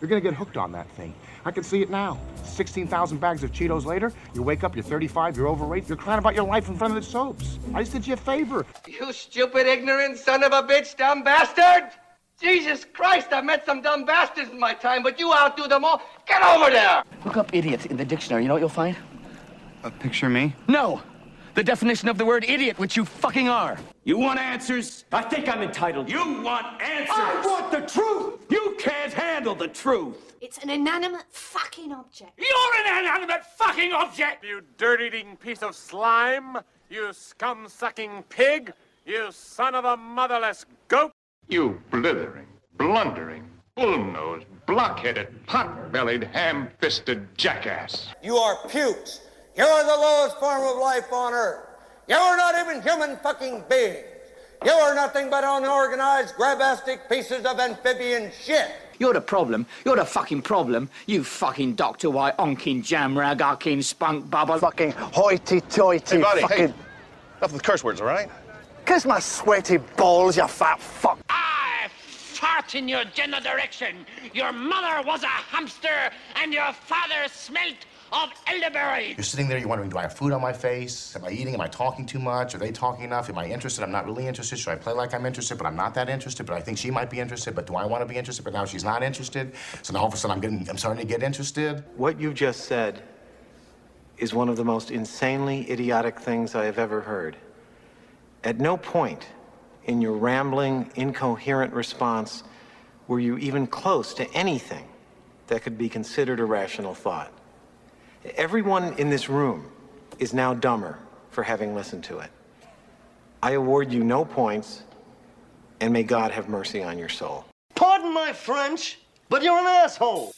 You're gonna get hooked on that thing. I can see it now. 16,000 bags of Cheetos later, you wake up, you're 35, you're overweight, you're crying about your life in front of the soaps. I just did you a favor. You stupid, ignorant son of a bitch, dumb bastard! Jesus Christ, I've met some dumb bastards in my time, but you outdo them all. Get over there! Look up idiots in the dictionary. You know what you'll find? A picture of me? No! The definition of the word idiot, which you fucking are. You want answers? I think I'm entitled. You want answers? I want the truth! You can't handle the truth! It's an inanimate fucking object. You're an inanimate fucking object! You dirt-eating piece of slime! You scum-sucking pig! You son of a motherless goat! You blithering, blundering, bull-nosed, block-headed, pot-bellied, ham-fisted jackass. You are pukes. You are the lowest form of life on earth. You are not even human fucking beings. You are nothing but unorganized, grabastic pieces of amphibian shit. You're the problem. You're the fucking problem. You fucking Doctor White, onkin jamrag, arkin spunk bubble. Fucking hoity-toity, Hey, buddy, fucking... hey. Enough with curse words, all right? Kiss my sweaty balls, you fat fuck. I fart in your general direction. Your mother was a hamster, and your father smelt of elderberry. You're sitting there, you're wondering, do I have food on my face? Am I eating? Am I talking too much? Are they talking enough? Am I interested? I'm not really interested. Should I play like I'm interested, but I'm not that interested? But I think she might be interested, but do I want to be interested? But now she's not interested. So now all of a sudden I'm getting, I'm starting to get interested. What you've just said is one of the most insanely idiotic things I have ever heard. At no point in your rambling, incoherent response were you even close to anything that could be considered a rational thought. Everyone in this room is now dumber for having listened to it. I award you no points, and may God have mercy on your soul. Pardon my French, but you're an asshole.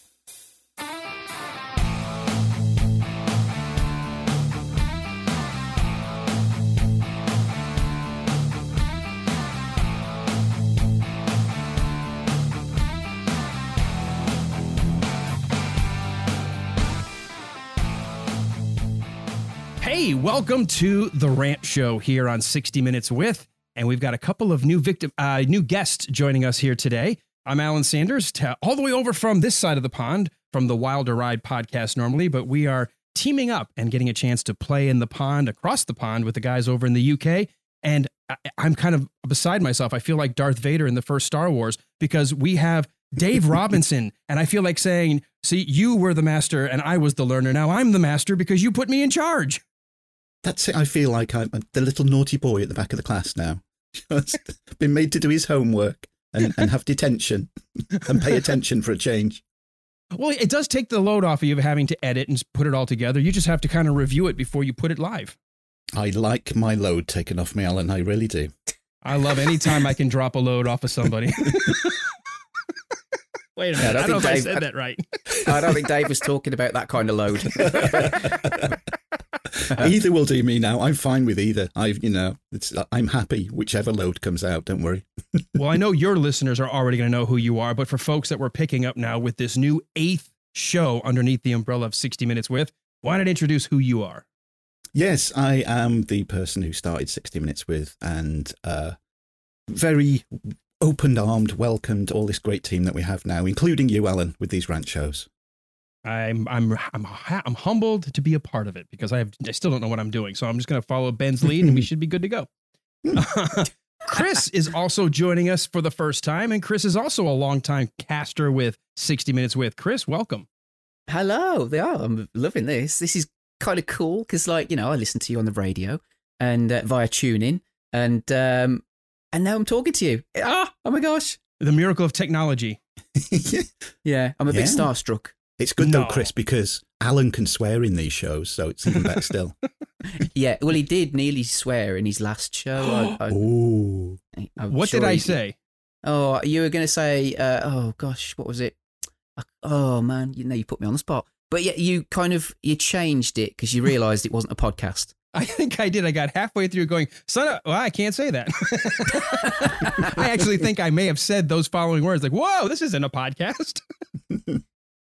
Hey, welcome to the Rant Show here on 60 Minutes with, and we've got a couple of new victim, uh, new guests joining us here today. I'm Alan Sanders, all the way over from this side of the pond, from the Wilder Ride podcast normally, but we are teaming up and getting a chance to play in the pond across the pond with the guys over in the UK. And I- I'm kind of beside myself. I feel like Darth Vader in the first Star Wars because we have Dave Robinson, and I feel like saying, "See, you were the master, and I was the learner. Now I'm the master because you put me in charge." That's it. I feel like I'm the little naughty boy at the back of the class now. Just been made to do his homework and, and have detention and pay attention for a change. Well, it does take the load off of you of having to edit and put it all together. You just have to kind of review it before you put it live. I like my load taken off me, Alan. I really do. I love any time I can drop a load off of somebody. Wait a minute. Yeah, I don't know if I Dave- said that right. I don't think Dave was talking about that kind of load. either will do me now. I'm fine with either. I've, you know, it's I'm happy whichever load comes out. Don't worry. well, I know your listeners are already going to know who you are, but for folks that we're picking up now with this new eighth show underneath the umbrella of 60 Minutes with, why not introduce who you are? Yes, I am the person who started 60 Minutes with and uh, very open armed welcomed all this great team that we have now, including you, Alan, with these rant shows. I'm I'm I'm I'm humbled to be a part of it because I have I still don't know what I'm doing, so I'm just going to follow Ben's lead and we should be good to go. Chris is also joining us for the first time, and Chris is also a longtime caster with 60 Minutes with. Chris, welcome. Hello, they are. I'm loving this. This is kind of cool because, like, you know, I listen to you on the radio and uh, via TuneIn, and um, and now I'm talking to you. Ah, oh my gosh, The miracle of technology. yeah, I'm a bit Yeah. starstruck. It's good though, Chris, because Alan can swear in these shows, so it's even better still. Yeah, well, he did nearly swear in his last show. I, I, Ooh. I'm What sure did I he- say? Oh, you were going to say, uh, oh gosh, what was it? Oh man, you know, you put me on the spot. But yeah, you kind of you changed it because you realised it wasn't a podcast. I think I did. I got halfway through going, son of, well, I can't say that. I actually think I may have said those following words like, whoa, this isn't a podcast.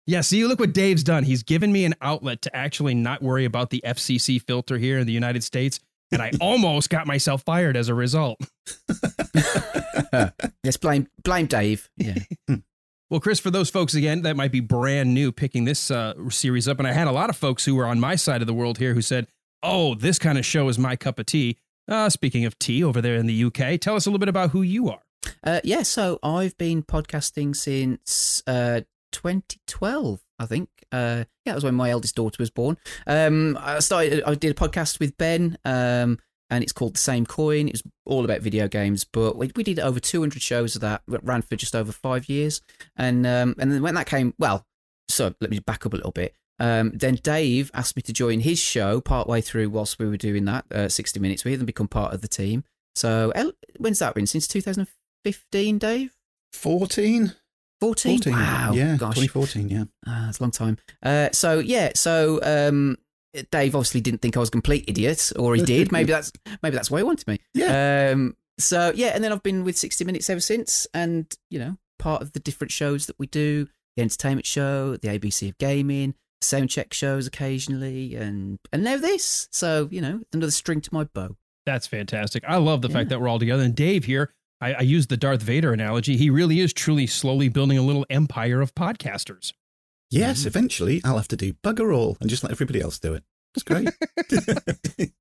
Yeah, see, look what Dave's done. He's given me an outlet to actually not worry about the FCC filter here in the United States. And I almost got myself fired as a result. Let's blame blame Dave. Yeah. Well, Chris, for those folks again that might be brand new picking this uh, series up, and I had a lot of folks who were on my side of the world here who said, "Oh, this kind of show is my cup of tea." Uh, speaking of tea over there in the UK, tell us a little bit about who you are. Uh, yeah, so I've been podcasting since uh, 2012, I think. Uh, yeah, that was when my eldest daughter was born. Um, I started. I did a podcast with Ben, um, and it's called The Same Coin. It's all about video games, but we, we did over 200 shows of that. Ran for just over five years, and um, and then when that came, well, so let me back up a little bit. Um, then Dave asked me to join his show partway through whilst we were doing that, uh, 60 Minutes with, and become part of the team. So when's that been? Since 2015, Dave? 14? 14? 14, Wow. yeah, Gosh. 2014, yeah. Ah, it's a long time. Uh, so yeah, so um, Dave obviously didn't think I was a complete idiot, or he did. maybe that's maybe that's why he wanted me. Yeah. Um, so yeah, and then I've been with 60 Minutes ever since, and you know, part of the different shows that we do, the entertainment show, the ABC of gaming, sound check shows occasionally, and and now this. So you know, another string to my bow. That's fantastic. I love the fact that we're all together. And Dave here, I, I use the Darth Vader analogy. He really is truly slowly building a little empire of podcasters. Yes, eventually I'll have to do bugger all and just let everybody else do it. It's great.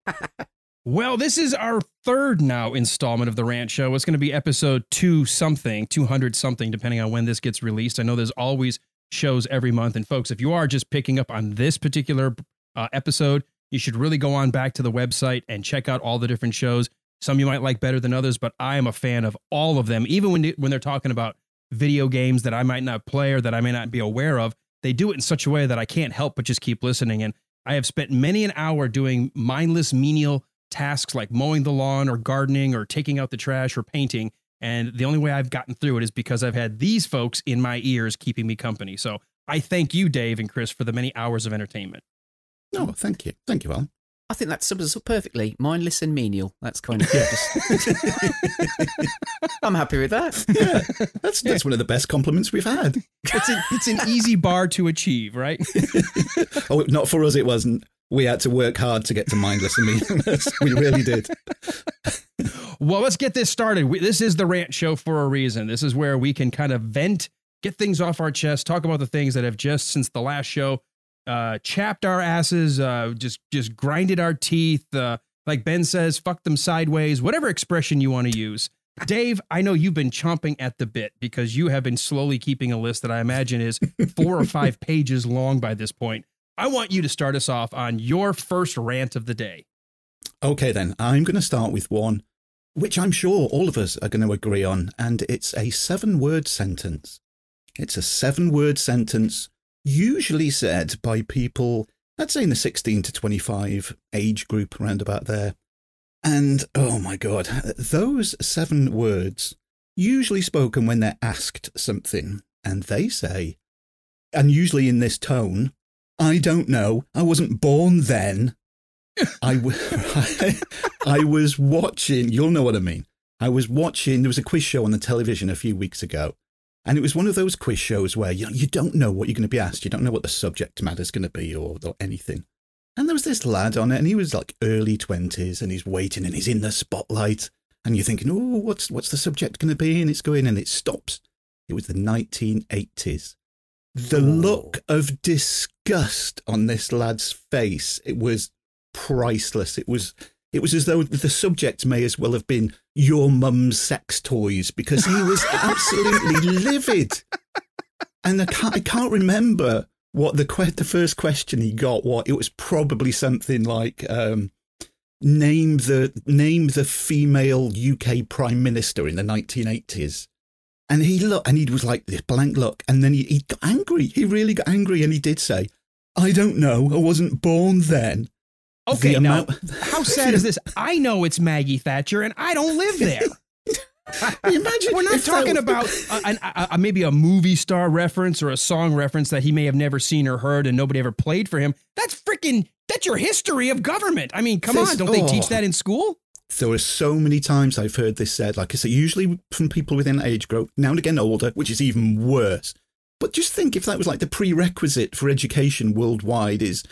Well, this is our third now installment of the Rant Show. It's going to be episode two something, 200 something, depending on when this gets released. I know there's always shows every month. And folks, if you are just picking up on this particular uh, episode, you should really go on back to the website and check out all the different shows. Some you might like better than others, but I am a fan of all of them. Even when, when they're talking about video games that I might not play or that I may not be aware of, they do it in such a way that I can't help but just keep listening. And I have spent many an hour doing mindless menial tasks like mowing the lawn or gardening or taking out the trash or painting. And the only way I've gotten through it is because I've had these folks in my ears keeping me company. So I thank you, Dave and Chris, for the many hours of entertainment. No, thank you. Thank you, Alan. I think that sums up perfectly. Mindless and menial. That's kind of just. I'm happy with that. Yeah, that's that's one of the best compliments we've had. It's an, it's an easy bar to achieve, right? Oh, not for us, it wasn't. We had to work hard to get to mindless and meaningless. we really did. Well, let's get this started. We, this is the rant show for a reason. This is where we can kind of vent, get things off our chest, talk about the things that have just since the last show uh, chapped our asses, uh, just just grinded our teeth. Uh, like Ben says, fuck them sideways. Whatever expression you want to use. Dave, I know you've been chomping at the bit because you have been slowly keeping a list that I imagine is four or five pages long by this point. I want you to start us off on your first rant of the day. Okay, then I'm going to start with one which I'm sure all of us are going to agree on, and it's a seven word sentence. It's a seven word sentence, usually said by people, let's say in the 16 to 25 age group, around about there. And oh my God, those seven words, usually spoken when they're asked something, and they say, and usually in this tone, I don't know, I wasn't born then. I, w- I was watching, you'll know what I mean. I was watching, there was a quiz show on the television a few weeks ago. And it was one of those quiz shows where you, you don't know what you're going to be asked. You don't know what the subject matter is going to be or, or anything. And there was this lad on it, and he was like early 20s, and he's waiting, and he's in the spotlight. And you're thinking, oh, what's, what's the subject going to be? And it's going, and it stops. It was the 1980s. The oh. look of disgust on this lad's face, it was priceless. It was it was as though the subject may as well have been your mum's sex toys because he was absolutely livid. And I can't I can't remember what the que- the first question he got. What it was probably something like um, name the name the female UK prime minister in the 1980s. And he looked, and he was like this blank look, and then he, he got angry. He really got angry, and he did say, "I don't know. I wasn't born then." Okay, now how sad is this? I know it's Maggie Thatcher, and I don't live there. Imagine We're not talking about an, a, a, maybe a movie star reference or a song reference that he may have never seen or heard, and nobody ever played for him. That's freaking. That's your history of government. I mean, come This- on, don't they teach oh. that in school? There are so many times I've heard this said, like I say, usually from people within age group, now and again older, which is even worse. But just think if that was like the prerequisite for education worldwide is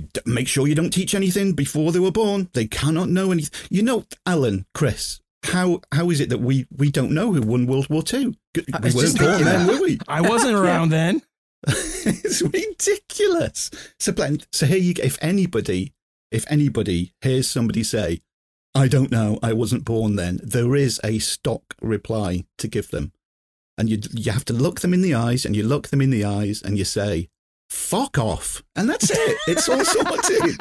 d- make sure you don't teach anything before they were born. They cannot know anything. You know, Alan, Chris, how how is it that we we don't know who won World War Two? Uh, we was weren't born thinking then, were we? I wasn't around then. it's ridiculous. So, so here you go. If anybody, if anybody hears somebody say, "I don't know, I wasn't born then," there is a stock reply to give them, and you you have to look them in the eyes, and you look them in the eyes, and you say, "Fuck off," and that's it. It's all sorted.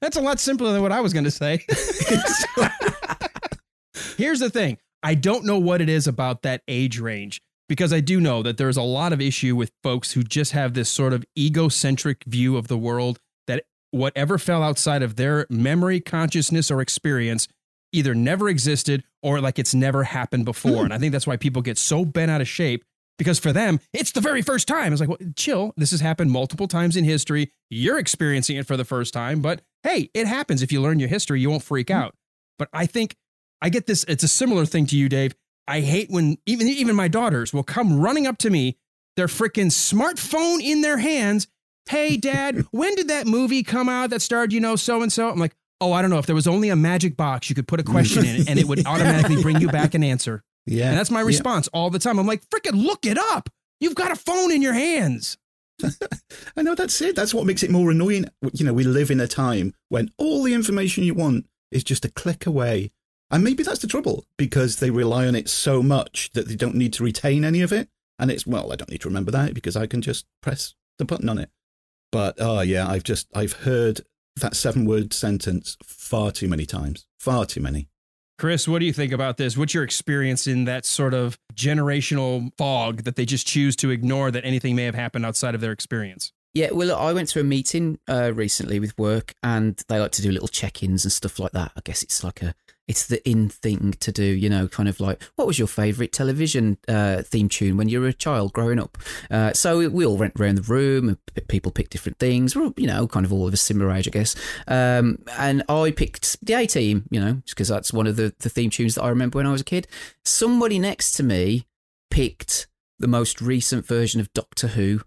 That's a lot simpler than what I was going to say. Here's the thing I don't know what it is about that age range because I do know that there's a lot of issue with folks who just have this sort of egocentric view of the world that whatever fell outside of their memory, consciousness, or experience either never existed or like it's never happened before. Hmm. And I think that's why people get so bent out of shape because for them, it's the very first time. It's like, well, chill. This has happened multiple times in history. You're experiencing it for the first time, but hey, it happens. If you learn your history, you won't freak mm-hmm. out. But I think I get this. It's a similar thing to you, Dave. I hate when even even my daughters will come running up to me, their freaking smartphone in their hands. Hey, Dad, when did that movie come out that starred you know so and so? I'm like, oh, I don't know. If there was only a magic box, you could put a question in it, and it would automatically bring you back an answer. Yeah, And that's my yeah. response all the time. I'm like, freaking look it up. You've got a phone in your hands. I know that's it. That's what makes it more annoying. You know, we live in a time when all the information you want is just a click away. And maybe that's the trouble because they rely on it so much that they don't need to retain any of it. And it's, well, I don't need to remember that because I can just press the button on it. But oh, yeah, I've just, I've heard that seven word sentence far too many times. Far too many. Chris, what do you think about this? What's your experience in that sort of generational fog that they just choose to ignore that anything may have happened outside of their experience? Yeah, well, I went to a meeting uh, recently with work, and they like to do little check-ins and stuff like that. I guess it's like a, it's the in thing to do, you know, kind of like, what was your favourite television uh, theme tune when you were a child growing up? Uh, so we all went around the room, and p- people picked different things. We're, you know, kind of all of a similar age, I guess. Um, and I picked the A Team, you know, just because that's one of the the theme tunes that I remember when I was a kid. Somebody next to me picked the most recent version of Doctor Who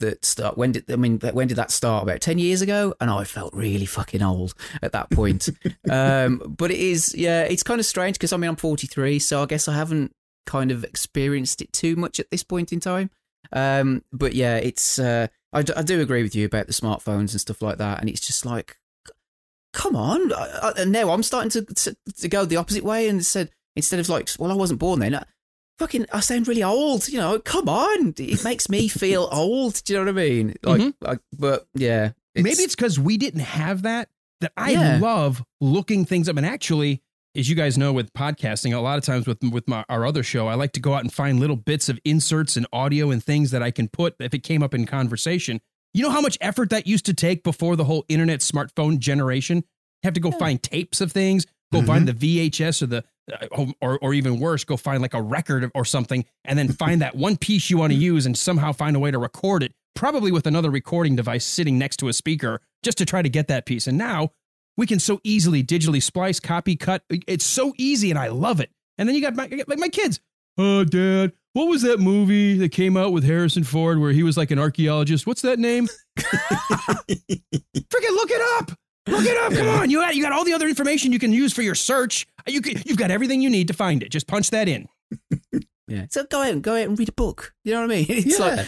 that start when did I mean when did that start? About 10 years ago? And I felt really fucking old at that point. Um but it is yeah it's kind of strange because I mean I'm 43 so I guess I haven't kind of experienced it too much at this point in time. Um but yeah it's uh I, d- I do agree with you about the smartphones and stuff like that and it's just like come on I, I, and now I'm starting to, to to go the opposite way and said instead of like well I wasn't born then fucking I sound really old, you know. Come on, it makes me feel old. Do you know what I mean? Like, Mhm. like but yeah, Maybe it's because we didn't have that. That I Yeah. love looking things up. And actually, as you guys know, with podcasting, a lot of times with with my, our other show, I like to go out and find little bits of inserts and audio and things that I can put if it came up in conversation. You know how much effort that used to take before the whole internet smartphone generation? have to go find tapes of things, go find the VHS or the Uh, oh, or or even worse, go find like a record or something, and then find that one piece you want to use and somehow find a way to record it, probably with another recording device sitting next to a speaker, just to try to get that piece. And now we can so easily digitally splice, copy, cut. It's so easy, and I love it. And then you got my like my kids. Oh, Dad, what was that movie that came out with Harrison Ford where he was like an archaeologist? What's that name? Freaking look it up. Look it up. Come on. You got you got all the other information you can use for your search. You can, you've got everything you need to find it. Just punch that in. Yeah. So go ahead and go out and read a book. You know what I mean? It's like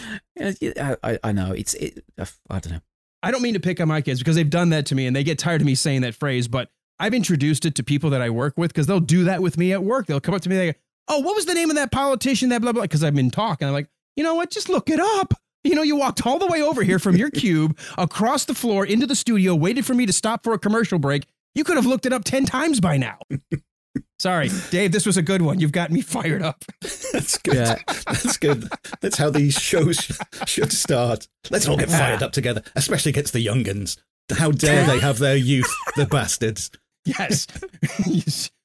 I, I, I know it's it. I don't know. I don't mean to pick on my kids because they've done that to me and they get tired of me saying that phrase, but I've introduced it to people that I work with because they'll do that with me at work. They'll come up to me, they go, Oh, what was the name of that politician? That blah blah. Because I've been talking. I'm like, you know what? Just look it up. You know, you walked all the way over here from your cube across the floor into the studio, waited for me to stop for a commercial break. You could have looked it up 10 times by now. Sorry, Dave, this was a good one. You've got me fired up. That's good. That's good. That's how these shows should start. Let's all get fired up together, especially against the younguns. How dare they have their youth, the bastards. Yes.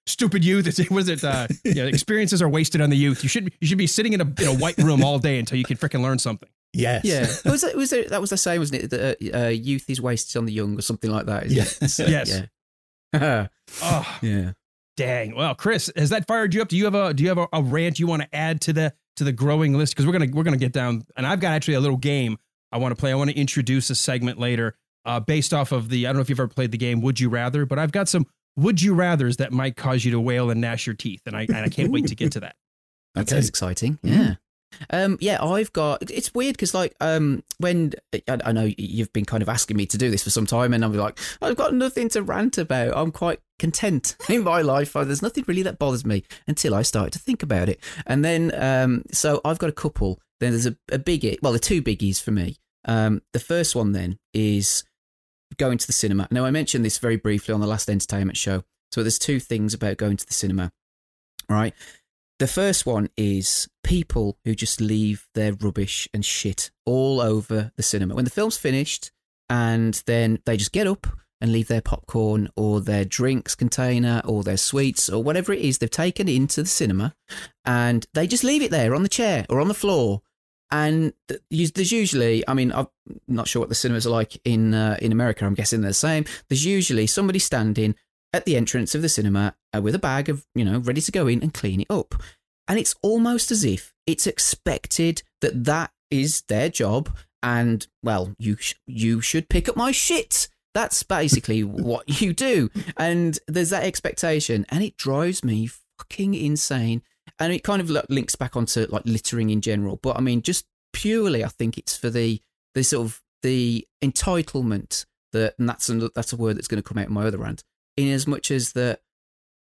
Stupid youth. It's, was it? Uh, yeah, experiences are wasted on the youth. You should you should be sitting in a, in a white room all day until you can freaking learn something. Yes. Yeah. was that was there, that was the same, wasn't it? That uh, uh, youth is wasted on the young, or something like that. isn't it? Yes. So, Yes. Yeah. Oh, yeah. dang. Well, Chris, has that fired you up? Do you have a do you have a, a rant you want to add to the to the growing list? Because we're gonna we're gonna get down, and I've got actually a little game I want to play. I want to introduce a segment later, uh, based off of the. I don't know if you've ever played the game Would You Rather, but I've got some would you rather's that might cause you to wail and gnash your teeth, and I and I can't wait to get to that. That sounds exciting. Yeah. Um, yeah, I've got. It's weird because, like, um, when I, I know you've been kind of asking me to do this for some time, and I'm like, I've got nothing to rant about. I'm quite content in my life. There's nothing really that bothers me until I started to think about it, and then, um, so I've got a couple. Then there's a, a biggie. Well, the two biggies for me. Um, the first one then is going to the cinema. Now, I mentioned this very briefly on the last entertainment show. So there's two things about going to the cinema, right? The first one is people who just leave their rubbish and shit all over the cinema. When the film's finished, and then they just get up and leave their popcorn or their drinks container or their sweets or whatever it is they've taken into the cinema, and they just leave it there on the chair or on the floor. And there's usually, I mean, I'm not sure what the cinemas are like in uh, in America. I'm guessing they're the same. There's usually somebody standing at the entrance of the cinema uh, with a bag of, you know, ready to go in and clean it up. And it's almost as if it's expected that that is their job. And well, you sh- you should pick up my shit. That's basically what you do. And there's that expectation, and it drives me fucking insane. And it kind of like, links back onto like littering in general. But I mean, just purely, I think it's for the the sort of the entitlement that, and that's a, that's a word that's going to come out in my other rant. In as much as that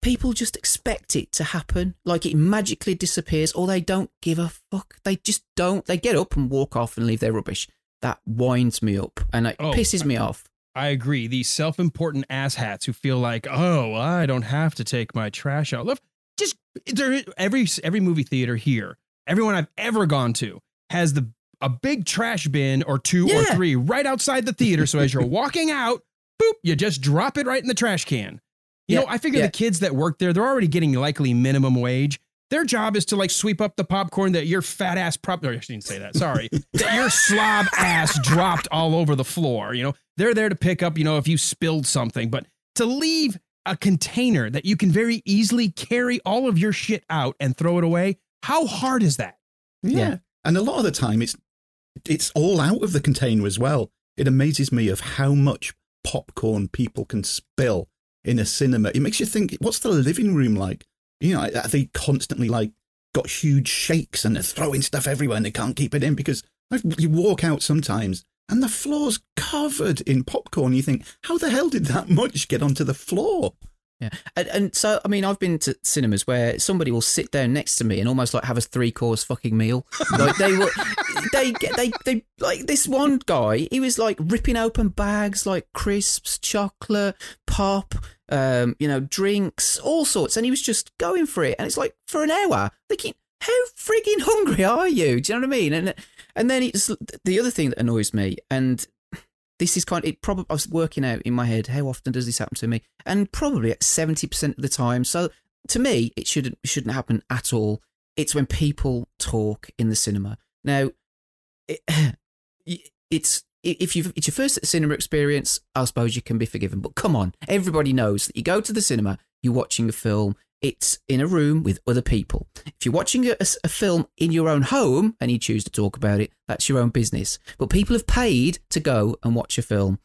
people just expect it to happen, like it magically disappears, or they don't give a fuck. They just don't. They get up and walk off and leave their rubbish. That winds me up and it Oh, pisses me off. I agree. These self-important asshats who feel like, oh, I don't have to take my trash out. Look, just there. Every every movie theater here, everyone I've ever gone to has the a big trash bin or two or three right outside the theater. So as you're walking out, boop, you just drop it right in the trash can. You Yeah, know, I figure yeah. the kids that work there, they're already getting likely minimum wage. Their job is to like sweep up the popcorn that your fat ass prop. Or I shouldn't say that. Sorry, that your slob ass dropped all over the floor. You know, they're there to pick up. You know, if you spilled something, but to leave a container that you can very easily carry all of your shit out and throw it away. How hard is that? Yeah. And a lot of the time it's it's all out of the container as well. It amazes me of how much popcorn people can spill in a cinema. It makes you think, what's the living room like? You know, they constantly like got huge shakes and they're throwing stuff everywhere and they can't keep it in because I've, you walk out sometimes and the floor's covered in popcorn. You think, how the hell did that much get onto the floor? Yeah, and, and so I mean, I've been to cinemas where somebody will sit down next to me and almost like have a three course fucking meal. Like they will, they get they they like this one guy. He was like ripping open bags like crisps, chocolate, pop, um, you know, drinks, all sorts, and he was just going for it. And it's like for an hour, thinking, how frigging hungry are you? Do you know what I mean? And and then it's the other thing that annoys me, and this is kind of it probably I was working out in my head how often does this happen to me? And probably at 70% of the time. So to me it shouldn't shouldn't happen at all. It's when people talk in the cinema. Now it, it's if you it's your first cinema experience I suppose you can be forgiven but come on. Everybody knows that you go to the cinema you're watching a film it's in a room with other people. If you're watching a, a film in your own home and you choose to talk about it, that's your own business. But people have paid to go and watch a film.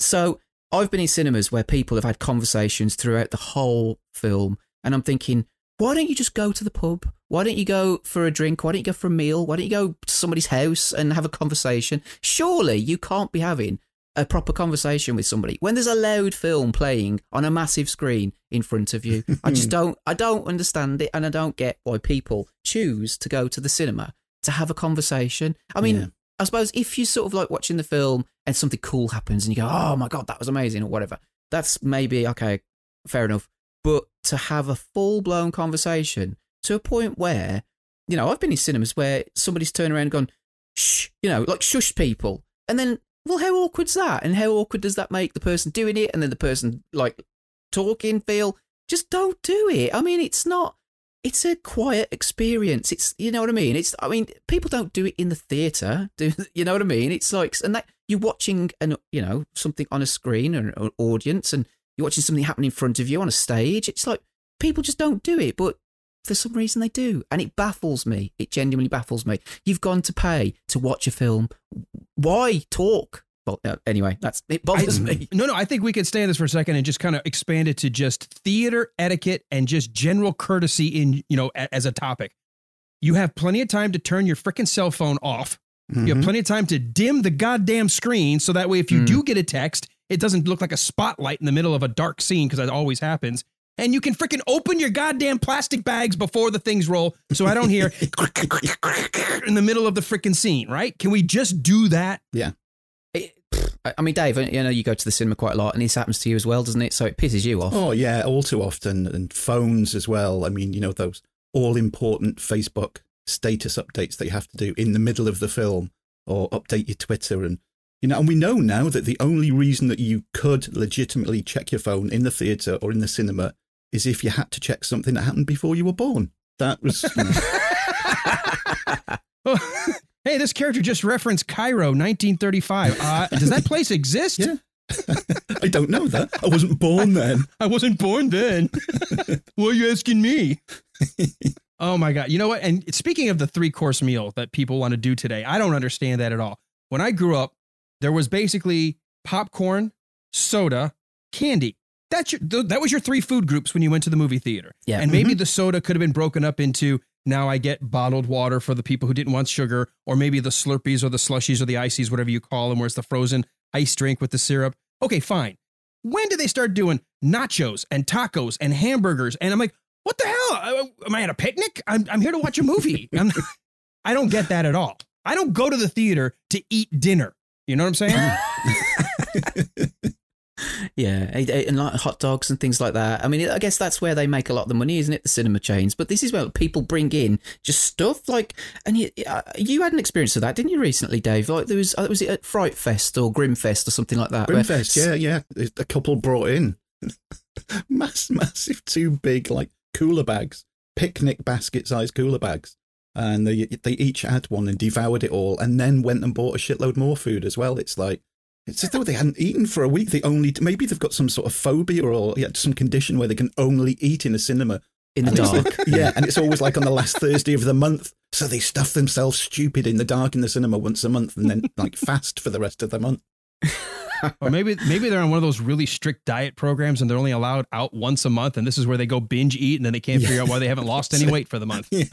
So I've been in cinemas where people have had conversations throughout the whole film. And I'm thinking, why don't you just go to the pub? Why don't you go for a drink? Why don't you go for a meal? Why don't you go to somebody's house and have a conversation? Surely you can't be having a proper conversation with somebody when there's a loud film playing on a massive screen in front of you. I just don't I don't understand it and I don't get why people choose to go to the cinema to have a conversation. I mean, Yeah. I suppose if you sort of like watching the film and something cool happens and you go, "Oh my god, that was amazing" or whatever. That's maybe okay, fair enough. But to have a full-blown conversation to a point where, you know, I've been in cinemas where somebody's turned around and gone, "Shh," you know, like shush people. And then well, how awkward's that? And how awkward does that make the person doing it and then the person like talking feel? Just don't do it. I mean, it's not. It's a quiet experience. It's you know what I mean. It's I mean, people don't do it in the theater. Do you know what I mean? It's like and that you're watching an you know something on a screen or an audience, and you're watching something happen in front of you on a stage. It's like people just don't do it, but for some reason they do, and it baffles me. It genuinely baffles me. You've gone to pay to watch a film. Why talk? Well, uh, anyway, that's it bothers I- me. No, no, I think we could stay on this for a second and just kind of expand it to just theater etiquette and just general courtesy in, you know, a- as a topic. You have plenty of time to turn your freaking cell phone off. You have Mhm. plenty of time to dim the goddamn screen so that way if you do get a text, it doesn't look like a spotlight in the middle of a dark scene because that always happens. And you can freaking open your goddamn plastic bags before the things roll so I don't hear in the middle of the freaking scene, right? Can we just do that? Yeah. I I mean, Dave, you know, you go to the cinema quite a lot, and this happens to you as well, doesn't it? So it pisses you off. Oh yeah, all too often, and phones as well. I mean, you know those all important Facebook status updates that you have to do in the middle of the film, or update your Twitter, and you know, and we know now that the only reason that you could legitimately check your phone in the theater or in the cinema is if you had to check something that happened before you were born. That was. hey, this character just referenced Cairo, 1935. Uh, does that place exist? Yeah. I don't know that. I wasn't born then. I wasn't born then. Why are you asking me? oh my god! You know what? And speaking of the three course meal that people want to do today, I don't understand that at all. When I grew up, there was basically popcorn, soda, candy. That's your th- that was your three food groups when you went to the movie theater. Yeah. And maybe mm-hmm. the soda could have been broken up into now I get bottled water for the people who didn't want sugar, or maybe the Slurpees or the slushies or the ices, whatever you call them, where it's the frozen ice drink with the syrup. Okay, fine. When did they start doing nachos and tacos and hamburgers? And I'm like, what the hell? I- Am I at a picnic? I'm, I'm here to watch a movie. I'm, I don't get that at all. I don't go to the theater to eat dinner. You know what I'm saying? Yeah, and like hot dogs and things like that. I mean, I guess that's where they make a lot of the money, isn't it? The cinema chains. But this is where people bring in just stuff like, and you, uh, you had an experience of that, didn't you, recently, Dave? Like there was, uh, was it at Fright Fest or Grimmfest or something like that? Grimmfest, yeah, yeah. A couple brought in mass, massive, two big like cooler bags, picnic basket sized cooler bags, and they they each had one and devoured it all, and then went and bought a shitload more food as well. It's like it's as though they hadn't eaten for a week. They only maybe they've got some sort of phobia or yeah, some condition where they can only eat in a cinema. In the And dark. like- yeah, and it's always like on the last Thursday of the month. So they stuff themselves stupid in the dark in the cinema once a month, and then like fast for the rest of the month. or maybe maybe they're on one of those really strict diet programs and they're only allowed out once a month, and this is where they go binge eat, and then they can't figure out why they haven't lost any weight for the month. Yeah.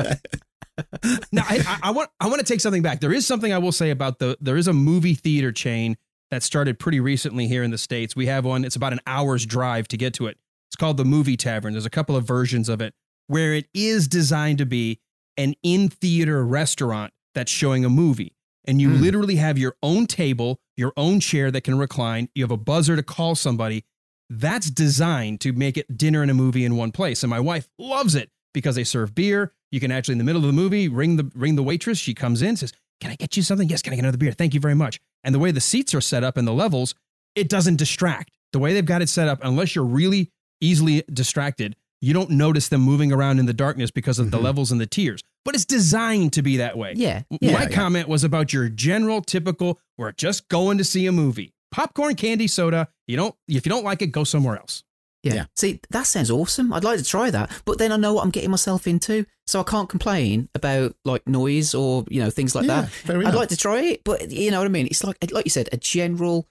now I, I, I want I want to take something back. There is something I will say about the there is a movie theater chain that started pretty recently here in the states. We have one. It's about an hour's drive to get to it. It's called the Movie Tavern. There's a couple of versions of it where it is designed to be an in theater restaurant that's showing a movie. And you hmm. literally have your own table, your own chair that can recline. You have a buzzer to call somebody. That's designed to make it dinner and a movie in one place. And my wife loves it because they serve beer. You can actually in the middle of the movie ring the ring the waitress. She comes in, says, "Can I get you something? Yes. Can I get another beer? Thank you very much." And the way the seats are set up and the levels, it doesn't distract. The way they've got it set up, unless you're really easily distracted, you don't notice them moving around in the darkness because of the mm-hmm. levels and the tiers. But it's designed to be that way. Yeah, My yeah, yeah. comment was about your general typical, we're just going to see a movie. Popcorn, candy, soda. You don't if you don't like it, go somewhere else. Yeah. See, that sounds awesome. I'd like to try that, but then I know what I'm getting myself into, so I can't complain about like noise or you know things like Yeah, that. fair I'd enough. like to try it, but you know what I mean. It's like like you said, a general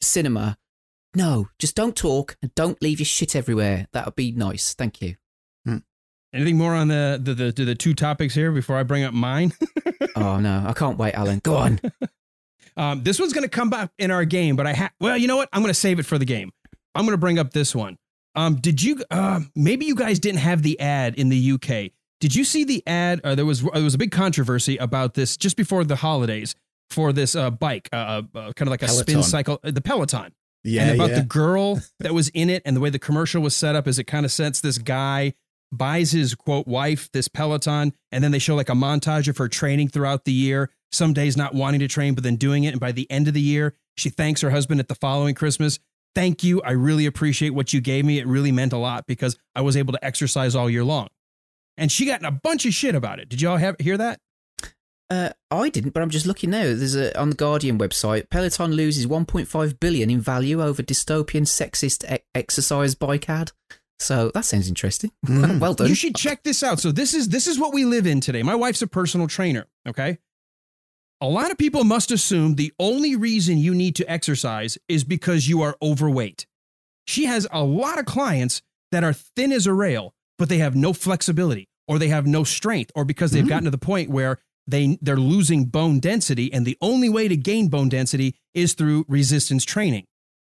cinema. No, just don't talk and don't leave your shit everywhere. That would be nice. Thank you. Anything more on the the the, the two topics here before I bring up mine? oh no, I can't wait, Alan. Go on. Um, this one's going to come back in our game, but I ha- well, you know what? I'm going to save it for the game. I'm going to bring up this one. Um, did you? Uh, maybe you guys didn't have the ad in the UK. Did you see the ad? Uh, there was there was a big controversy about this just before the holidays for this uh, bike, uh, uh, kind of like a spin cycle, uh, the Peloton. Yeah, and about yeah. the girl that was in it, and the way the commercial was set up is it kind of sets this guy buys his quote wife this Peloton, and then they show like a montage of her training throughout the year. Some days not wanting to train, but then doing it, and by the end of the year, she thanks her husband at the following Christmas. Thank you. I really appreciate what you gave me. It really meant a lot because I was able to exercise all year long. And she got in a bunch of shit about it. Did y'all have hear that? Uh, I didn't, but I'm just looking now. There's a on the Guardian website. Peloton loses 1.5 billion in value over dystopian sexist e- exercise bike ad. So that sounds interesting. well done. You should check this out. So this is this is what we live in today. My wife's a personal trainer. Okay. A lot of people must assume the only reason you need to exercise is because you are overweight. She has a lot of clients that are thin as a rail, but they have no flexibility or they have no strength or because they've mm-hmm. gotten to the point where they they're losing bone density and the only way to gain bone density is through resistance training.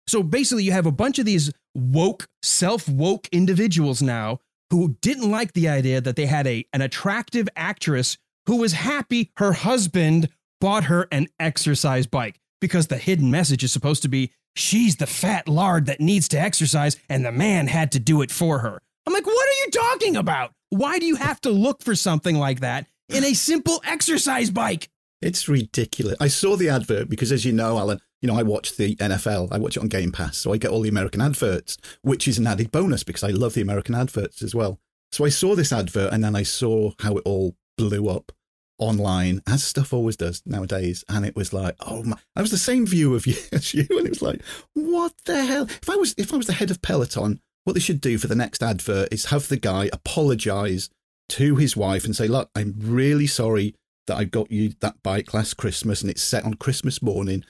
So basically you have a bunch of these woke, self-woke individuals now who didn't like the idea that they had a an attractive actress who was happy her husband bought her an exercise bike because the hidden message is supposed to be she's the fat lard that needs to exercise and the man had to do it for her. I'm like, what are you talking about? Why do you have to look for something like that in a simple exercise bike? It's ridiculous. I saw the advert because, as you know, Alan, you know, I watch the NFL. I watch it on Game Pass, so I get all the American adverts, which is an added bonus because I love the American adverts as well. So I saw this advert, and then I saw how it all blew up online, as stuff always does nowadays. And it was like, oh my! I was the same view of you as you, and it was like, what the hell? If I was if I was the head of Peloton, what they should do for the next advert is have the guy apologize to his wife and say, look, I'm really sorry that I got you that bike last Christmas and it's set on Christmas morning.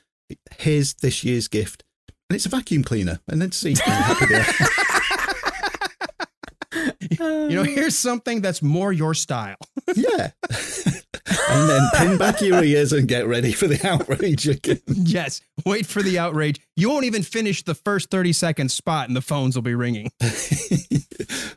Here's this year's gift. And it's a vacuum cleaner. And then see happy they. You know, here's something that's more your style. Yeah. and then pin back your ears and get ready for the outrage again. yes, wait for the outrage. You won't even finish the first 30 second spot and the phones will be ringing.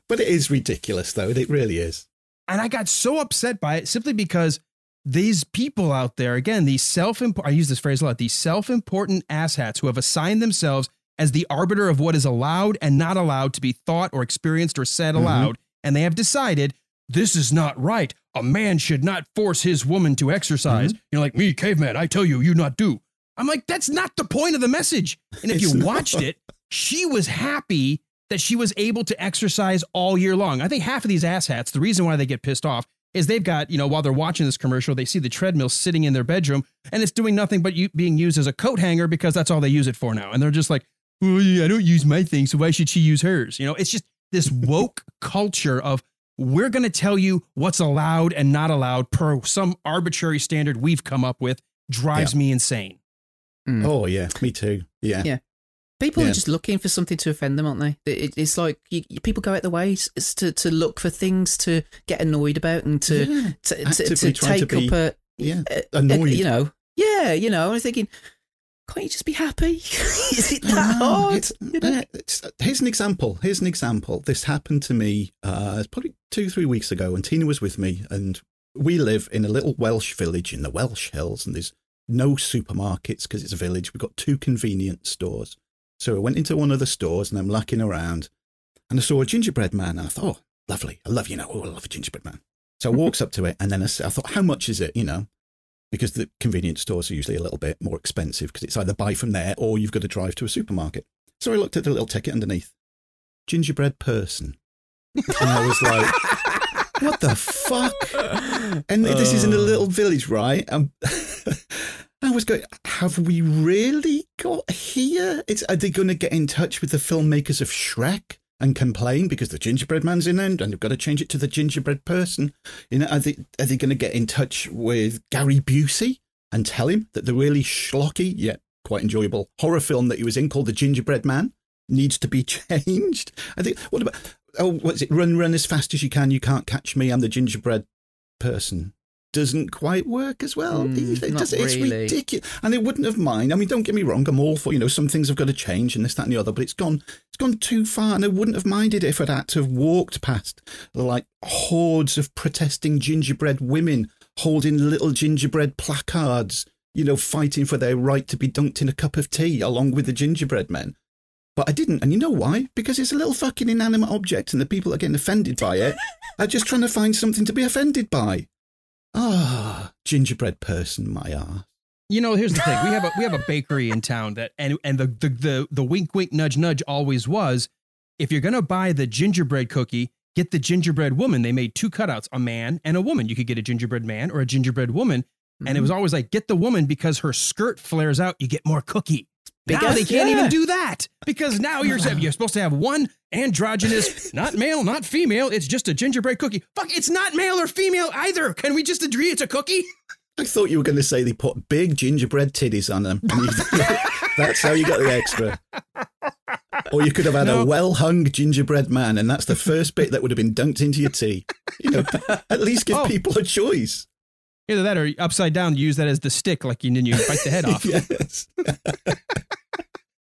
But it is ridiculous, though. It really is. And I got so upset by it simply because these people out there, again, these self I use this phrase a lot, these self important asshats who have assigned themselves as the arbiter of what is allowed and not allowed to be thought or experienced or said Mhm. aloud. And they have decided this is not right. A man should not force his woman to exercise. Mm-hmm. You're like, me, caveman, I tell you, you not do. I'm like, that's not the point of the message. And if you not. watched it, she was happy that she was able to exercise all year long. I think half of these asshats, the reason why they get pissed off is they've got, you know, while they're watching this commercial, they see the treadmill sitting in their bedroom and it's doing nothing but u- being used as a coat hanger because that's all they use it for now. And they're just like, well, yeah, I don't use my thing, so why should she use hers? You know, it's just this woke culture of we're going to tell you what's allowed and not allowed per some arbitrary standard we've come up with drives me insane. Mm. Oh, yeah. Me too. Yeah. Yeah. People Yeah. are just looking for something to offend them, aren't they? It, it's like you, you- people go out the way s- s- to, to look for things to get annoyed about and to Yeah. to, to, to try to take up a yeah, a- a- you know, yeah, you know. I'm thinking, can't you just be happy? Is it that hard? It's- uh, it's- here's an example. Here's an example. This happened to me uh, probably two, three weeks ago, and Tina was with me. And we live in a little Welsh village in the Welsh Hills, and there's no supermarkets because it's a village. We've got two convenience stores. So I went into one of the stores, and I'm looking around, and I saw a gingerbread man. And I thought, oh, lovely. I love you know. Oh, I love a gingerbread man. So I walks up to it, and then I, I thought, how much is it? You know, because the convenience stores are usually a little bit more expensive because it's either buy from there or you've got to drive to a supermarket. So I looked at the little ticket underneath gingerbread person. And I was like, what the fuck? And this is in a little village, right? Um, I was going, have we really got here? It's, are they going to get in touch with the filmmakers of Shrek and complain because the gingerbread man's in there and they've got to change it to the gingerbread person? You know, are they, are they going to get in touch with Gary Busey and tell him that the really schlocky yet quite enjoyable horror film that he was in called The Gingerbread Man needs to be changed? I think, what about, oh, what's it? Run, run as fast as you can. You can't catch me. I'm the gingerbread person. Doesn't quite work as well. Mm, it does, it's really. ridiculous. And they wouldn't have mind. I mean, don't get me wrong. I'm all for, you know, some things have got to change and this, that, and the other, but it's gone, it's gone too far. And I wouldn't have minded if I'd had to have walked past like hordes of protesting gingerbread women holding little gingerbread placards, you know, fighting for their right to be dunked in a cup of tea along with the gingerbread men. But I didn't. And you know why? Because it's a little fucking inanimate object and the people are getting offended by it are just trying to find something to be offended by. Ah, gingerbread person, my ass. You know, here's the thing. We have a we have a bakery in town that and and the the the, the wink wink nudge nudge always was if you're gonna buy the gingerbread cookie, get the gingerbread woman. They made two cutouts, a man and a woman. You could get a gingerbread man or a gingerbread woman. And it was always like, get the woman because her skirt flares out, you get more cookie. Now they can't Yeah. even do that because now you're you're supposed to have one androgynous, not male, not female. It's just a gingerbread cookie. Fuck, it's not male or female either. Can we just agree it's a cookie? I thought you were going to say they put big gingerbread titties on them. That's how you got the extra. Or you could have had No. a well hung gingerbread man, and that's the first bit that would have been dunked into your tea. You know, at least give Oh. people a choice. Either that or upside down, use that as the stick, like you, and you bite the head off.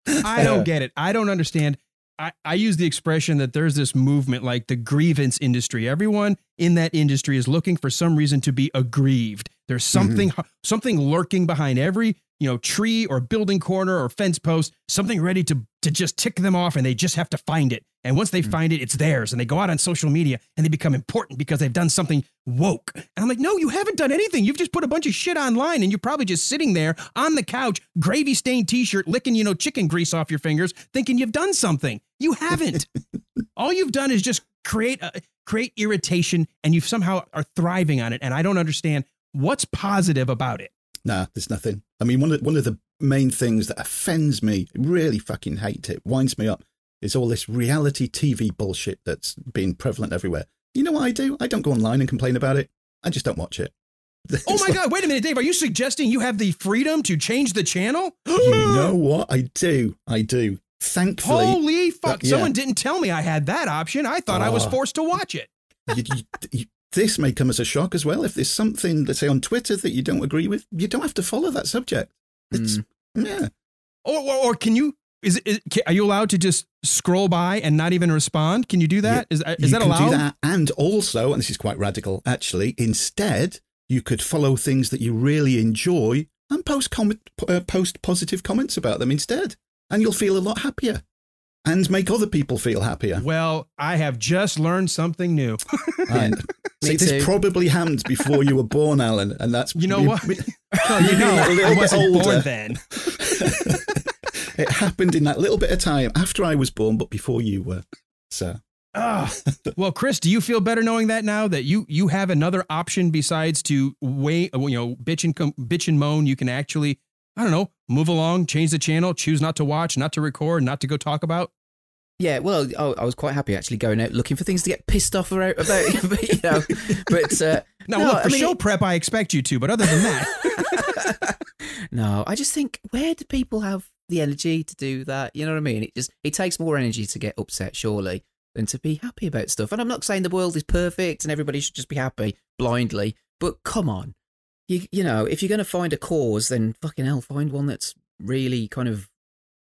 I don't get it. I don't understand. I, I use the expression that there's this movement like the grievance industry. Everyone in that industry is looking for some reason to be aggrieved. There's mm-hmm. something something lurking behind every you know tree or building corner or fence post, something ready to to just tick them off, and they just have to find it. And once they mm. find it, it's theirs, and they go out on social media and they become important because they've done something woke. And I'm like, no, you haven't done anything. You've just put a bunch of shit online, and you're probably just sitting there on the couch, gravy stained t-shirt, licking you know chicken grease off your fingers, thinking you've done something. You haven't. All you've done is just create a, create irritation, and you somehow are thriving on it. And I don't understand what's positive about it. Nah, there's nothing. I mean, one of one of the main things that offends me, really fucking hate it, winds me up, is all this reality TV bullshit that's been prevalent everywhere. You know what I do? I don't go online and complain about it. I just don't watch it. Oh my God! Wait a minute, Dave. Are you suggesting you have the freedom to change the channel? You know what? I do. I do. Thankfully. Holy fuck! Yeah. Someone didn't tell me I had that option. I thought I was Oh. forced to watch it. you, you, you, this may come as a shock as well. If there's something, let's say on Twitter, that you don't agree with, you don't have to follow that subject. It's, yeah. Or, or, or can you? Is it? Is, are you allowed to just scroll by and not even respond? Can you do that? Is is you that can allowed? do that. And also, and this is quite radical, actually, instead, you could follow things that you really enjoy and post comment, uh, post positive comments about them instead. And you'll feel a lot happier and make other people feel happier. Well, I have just learned something new. And Me see, this too. probably happened before you were born, Alan, and that's You know you- what? you you know, a little I bit wasn't older. born then. It happened in that little bit of time after I was born, but before you were. So Ah, well, Chris, do you feel better knowing that now that you you have another option besides to wait, you know, bitch and com- bitch and moan? You can actually, I don't know, move along, change the channel, choose not to watch, not to record, not to go talk about. Yeah, well, I, I was quite happy actually going out looking for things to get pissed off about, about but, you know. But uh, Now, no, look for I mean, show prep, I expect you to, but other than that, no, I just think where do people have the energy to do that? You know what I mean? It just it takes more energy to get upset, surely, than to be happy about stuff. And I'm not saying the world is perfect and everybody should just be happy blindly, but come on, you you know, if you're going to find a cause, then fucking hell, find one that's really kind of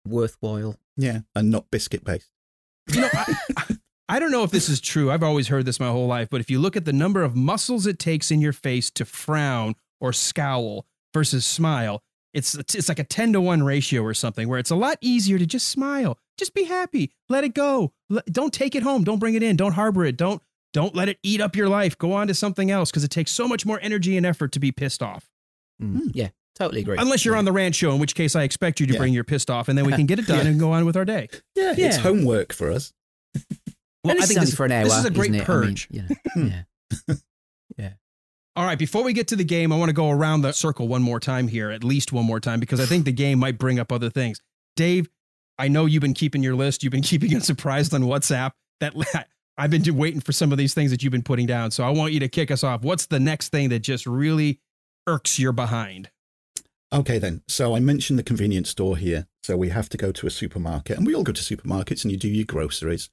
worthwhile. yeah, and not biscuit based. you know, I, I don't know if this is true. I've always heard this my whole life, but if you look at the number of muscles it takes in your face to frown or scowl versus smile, it's it's like a 10 to 1 ratio or something where it's a lot easier to just smile. Just be happy. Let it go. Let- don't take it home. Don't bring it in. Don't harbor it. Don't don't let it eat up your life. Go on to something else because it takes so much more energy and effort to be pissed off. Mm, Yeah, totally agree. Unless you're on the rant show, in which case I expect you to Yeah. bring your pissed off and then we can get it done Yeah. and go on with our day. Yeah, it's homework for us. Well, I think is this, for an hour. this is a great isn't it? I mean, purge. you know, yeah. All right, before we get to the game, I want to go around the circle one more time here, at least one more time, because I think the game might bring up other things. Dave, I know you've been keeping your list. You've been keeping it surprised on WhatsApp. That I've been waiting for some of these things that you've been putting down. So I want you to kick us off. What's the next thing that just really irks your behind? Okay, then. So I mentioned the convenience store here. So we have to go to a supermarket, and we all go to supermarkets and you do your groceries.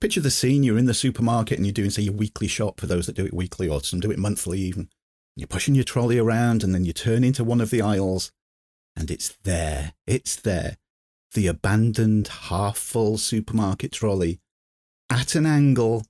Picture the scene you're in the supermarket and you're doing, say, your weekly shop for those that do it weekly or some do it monthly even. You're pushing your trolley around and then you turn into one of the aisles and it's there. It's there. The abandoned, half full supermarket trolley at an angle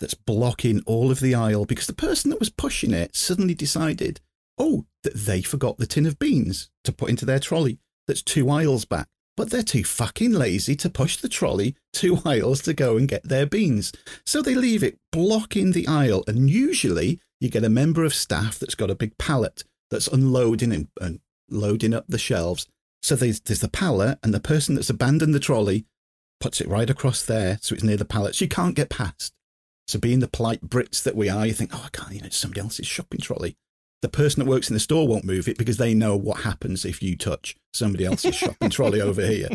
that's blocking all of the aisle because the person that was pushing it suddenly decided, oh, that they forgot the tin of beans to put into their trolley that's two aisles back. But they're too fucking lazy to push the trolley two aisles to go and get their beans. So they leave it blocking the aisle. And usually you get a member of staff that's got a big pallet that's unloading and, and loading up the shelves. So there's, there's the pallet, and the person that's abandoned the trolley puts it right across there so it's near the pallets. You can't get past. So being the polite Brits that we are, you think, oh, I can't, you know, it's somebody else's shopping trolley. The person that works in the store won't move it because they know what happens if you touch somebody else's shopping trolley over here.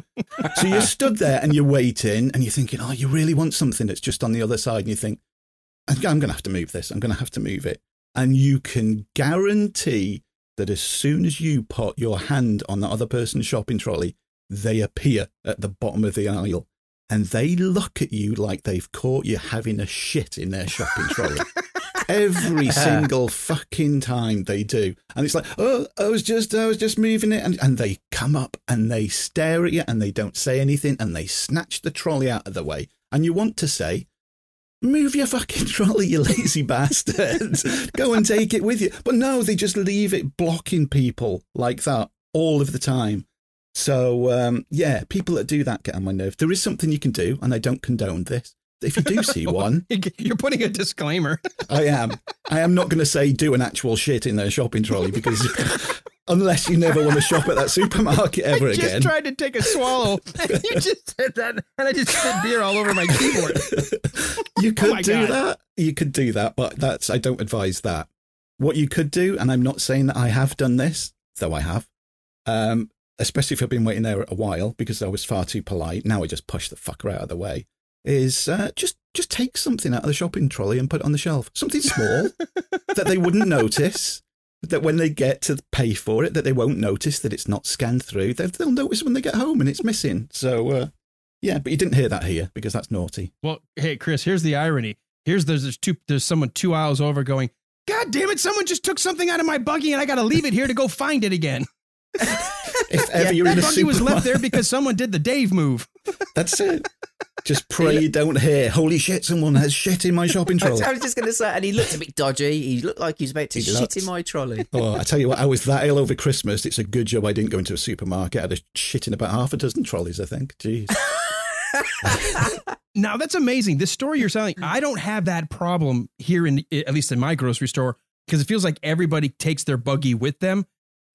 So you're stood there and you're waiting and you're thinking, oh, you really want something that's just on the other side. And you think, I'm going to have to move this. I'm going to have to move it. And you can guarantee that as soon as you put your hand on the other person's shopping trolley, they appear at the bottom of the aisle and they look at you like they've caught you having a shit in their shopping trolley. Every single fucking time they do. And it's like, oh, I was just I was just moving it and, and they come up and they stare at you and they don't say anything and they snatch the trolley out of the way. And you want to say, Move your fucking trolley, you lazy bastard. Go and take it with you. But no, they just leave it blocking people like that all of the time. So, um, yeah, people that do that get on my nerve. There is something you can do, and I don't condone this. If you do see one, You're putting a disclaimer. I am. I am not going to say do an actual shit in their shopping trolley because unless you never want to shop at that supermarket ever again. I just again. tried to take a swallow. and you just said that, and I just spit beer all over my keyboard. You could Oh do God. that. You could do that, but that's I don't advise that. What you could do, and I'm not saying that I have done this, though I have, um, especially if I've been waiting there a while because I was far too polite. Now I just push the fucker out of the way. Is uh, just just take something out of the shopping trolley and put it on the shelf. Something small that they wouldn't notice. That when they get to pay for it, that they won't notice that it's not scanned through. They'll, they'll notice when they get home and it's missing. So uh, yeah, but you didn't hear that here because that's naughty. Well, hey, Chris, here's the irony. Here's there's, there's two there's someone two aisles over going, God damn it, someone just took something out of my buggy and I gotta leave it here to go find it again. If ever you're in a buggy was left there because someone did the Dave move. That's it. Just pray you don't hear, holy shit, someone has shit in my shopping trolley. I was just going to say, and he looked a bit dodgy. He looked like he was about to He shit looked- in my trolley. Oh, I tell you what, I was that ill over Christmas. It's a good job I didn't go into a supermarket. I had a shit in about half a dozen trolleys, I think. Jeez. Now that's amazing. This story you're selling, I don't have that problem here in at least in my grocery store because it feels like everybody takes their buggy with them.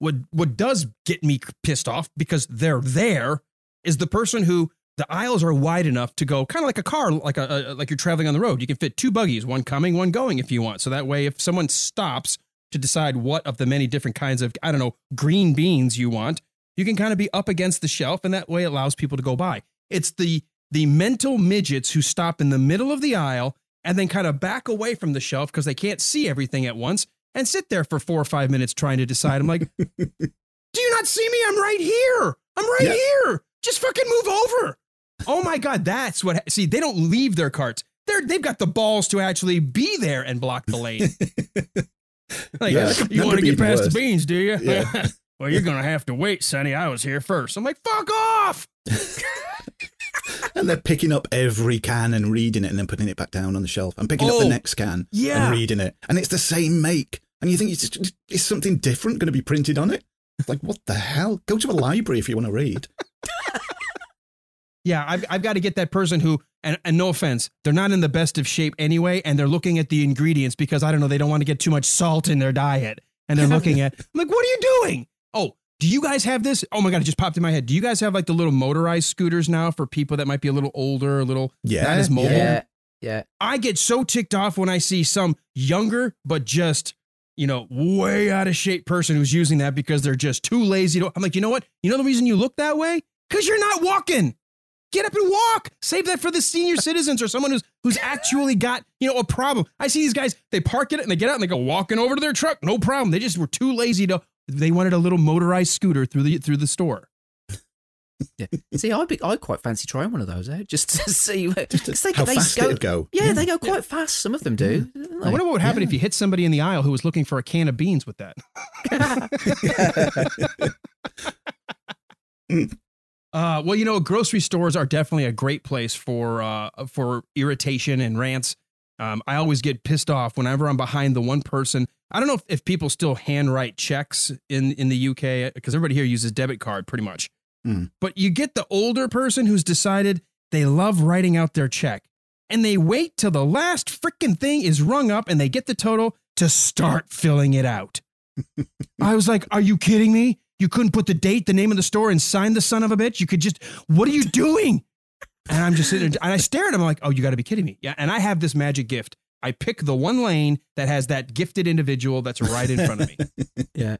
What what does get me pissed off because they're there is the person who the aisles are wide enough to go kind of like a car, like a, a like you're traveling on the road. You can fit two buggies, one coming, one going if you want. So that way, if someone stops to decide what of the many different kinds of I don't know green beans you want, you can kind of be up against the shelf, and that way allows people to go by. It's the the mental midgets who stop in the middle of the aisle and then kind of back away from the shelf because they can't see everything at once and sit there for four or five minutes trying to decide. I'm like, do you not see me? I'm right here. I'm right here. Just fucking move over. Oh my god, that's what. See, they don't leave their carts. They're they've got the balls to actually be there and block the lane. like, Yeah, you want to get past the beans, do you? Yeah. well, you're gonna have to wait, Sonny. I was here first. I'm like, fuck off. And they're picking up every can and reading it and then putting it back down on the shelf and picking up Oh, the next can yeah. and reading it. And it's the same make. And you think, it's just, is something different going to be printed on it? It's like, what the hell? Go to a library if you want to read. Yeah, I've, I've got to get that person who, and, and no offense, they're not in the best of shape anyway, and they're looking at the ingredients because I don't know, they don't want to get too much salt in their diet. And they're looking at, I'm like, what are you doing? Oh, do you guys have this? Oh my God, it just popped in my head. Do you guys have like the little motorized scooters now for people that might be a little older, a little Yeah, not as mobile? Yeah, yeah. I get so ticked off when I see some younger, but just, you know, way out of shape person who's using that because they're just too lazy to. I'm like, you know what? You know the reason you look that way? Because you're not walking. Get up and walk. Save that for the senior citizens or someone who's who's actually got, you know, a problem. I see these guys, they park it and they get out and they go walking over to their truck. No problem. They just were too lazy to they wanted a little motorized scooter through the through the store. Yeah. See, I'd be, I quite fancy trying one of those out just to see where, cause they, how they fast go, go. Yeah, they go quite fast. Some of them do. I wonder what would happen if you hit somebody in the aisle who was looking for a can of beans with that. Uh, well, you know, grocery stores are definitely a great place for uh, for irritation and rants. Um, I always get pissed off whenever I'm behind the one person. I don't know if, if people still handwrite checks in in the UK because everybody here uses debit card pretty much. Hmm. But you get the older person who's decided they love writing out their check and they wait till the last freaking thing is rung up and they get the total to start filling it out. I was like, are you kidding me? You couldn't put the date, the name of the store, and sign the son of a bitch. You could just, what are you doing? And I'm just sitting there, and I stare at him. I'm like, oh, you got to be kidding me. Yeah. And I have this magic gift. I pick the one lane that has that gifted individual that's right in front of me. Yeah.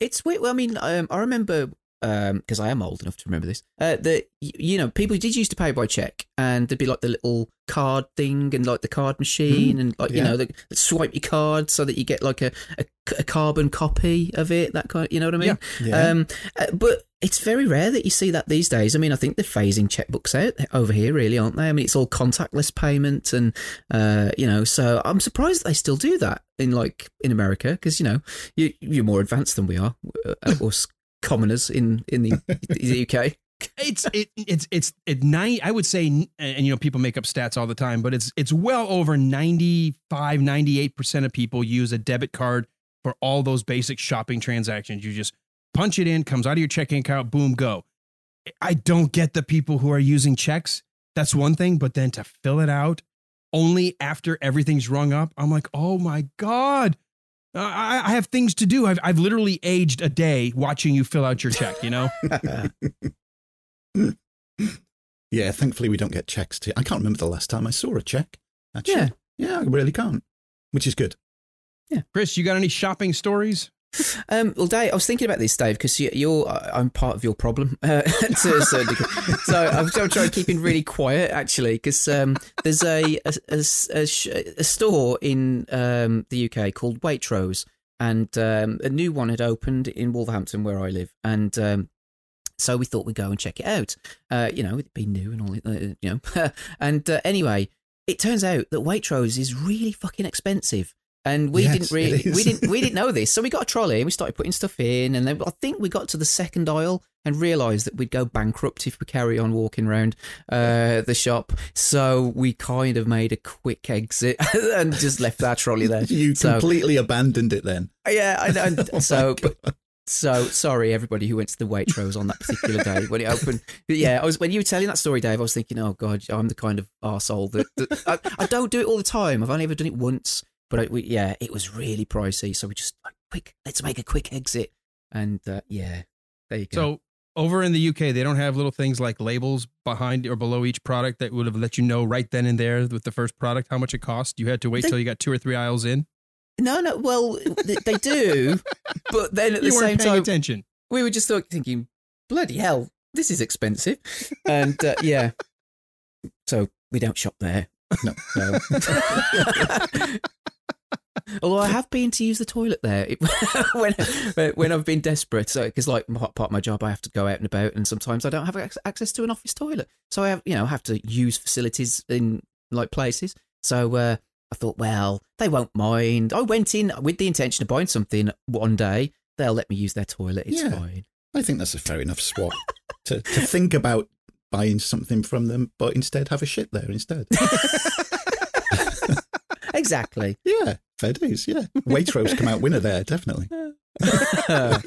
It's weird. Well, I mean, um, I remember because I am old enough to remember this. Uh, that you know, people did used to pay by check, and there'd be like the little card thing and like the card machine, Mm, and like you know, the, swipe your card so that you get like a, a, a carbon copy of it. That kind, you know what I mean? Yeah. Yeah. Um, uh, but it's very rare that you see that these days. I mean, I think they're phasing checkbooks out over here, really, aren't they? I mean, it's all contactless payment, and uh, you know, so I'm surprised that they still do that in like in America because you know you, you're more advanced than we are, uh, us commoners in in the, the UK. it's it, it's it's it nine i would say and you know people make up stats all the time but it's it's well over 95 98% of people use a debit card for all those basic shopping transactions. You just punch it in comes out of your checking account boom go. I don't get the people who are using checks. That's one thing but then to fill it out only after everything's rung up i'm like oh my god Uh, I, I have things to do. I've, I've literally aged a day watching you fill out your check, you know? Yeah, thankfully we don't get checks. To, I can't remember the last time I saw a check. Actually. Yeah. Yeah, I really can't, which is good. Yeah. Chris, you got any shopping stories? Um, well, Dave, I was thinking about this, Dave, because you, you're I'm part of your problem uh, to a certain degree. So I'm, I'm trying keeping really quiet, actually, because um, there's a a, a, a, store in um, the UK called Waitrose, and um, a new one had opened in Wolverhampton, where I live, and um, so we thought we'd go and check it out. Uh, you know, it'd be new and all, uh, you know. and uh, anyway, it turns out that Waitrose is really fucking expensive. And we Yes, didn't really, we didn't, we didn't know this. So we got a trolley and we started putting stuff in. And then I think we got to the second aisle and realised that we'd go bankrupt if we carry on walking around uh, the shop. So we kind of made a quick exit and just left our trolley there. You So- completely abandoned it then. yeah, I know. So, but, so sorry, everybody who went to the Waitrose on that particular day when it opened. But yeah, I was when you were telling that story, Dave. I was thinking, oh god, I'm the kind of arsehole that, that I, I don't do it all the time. I've only ever done it once, but we, yeah, it was really pricey. So we just like quick, let's make a quick exit, and uh, yeah, there you go. So over in the UK, they don't have little things like labels behind or below each product that would have let you know right then and there with the first product how much it cost. You had to wait They- till you got two or three aisles in. no, no, well, they, do, but then at the you weren't same paying time, attention. we were just thinking, bloody hell, this is expensive, and uh, yeah, so we don't shop there. No. No. Although I have been to use the toilet there when when I've been desperate, so because like part part of my job, I have to go out and about, and sometimes I don't have access to an office toilet, so I have you know have to use facilities in like places. So uh, I thought, well, they won't mind. I went in with the intention of buying something one day. They'll let me use their toilet. It's Yeah. fine. I think that's a fair enough swap to, to think about buying something from them, but instead have a shit there instead. Exactly. yeah, fair dues. Yeah, Waitrose come out winner there, definitely.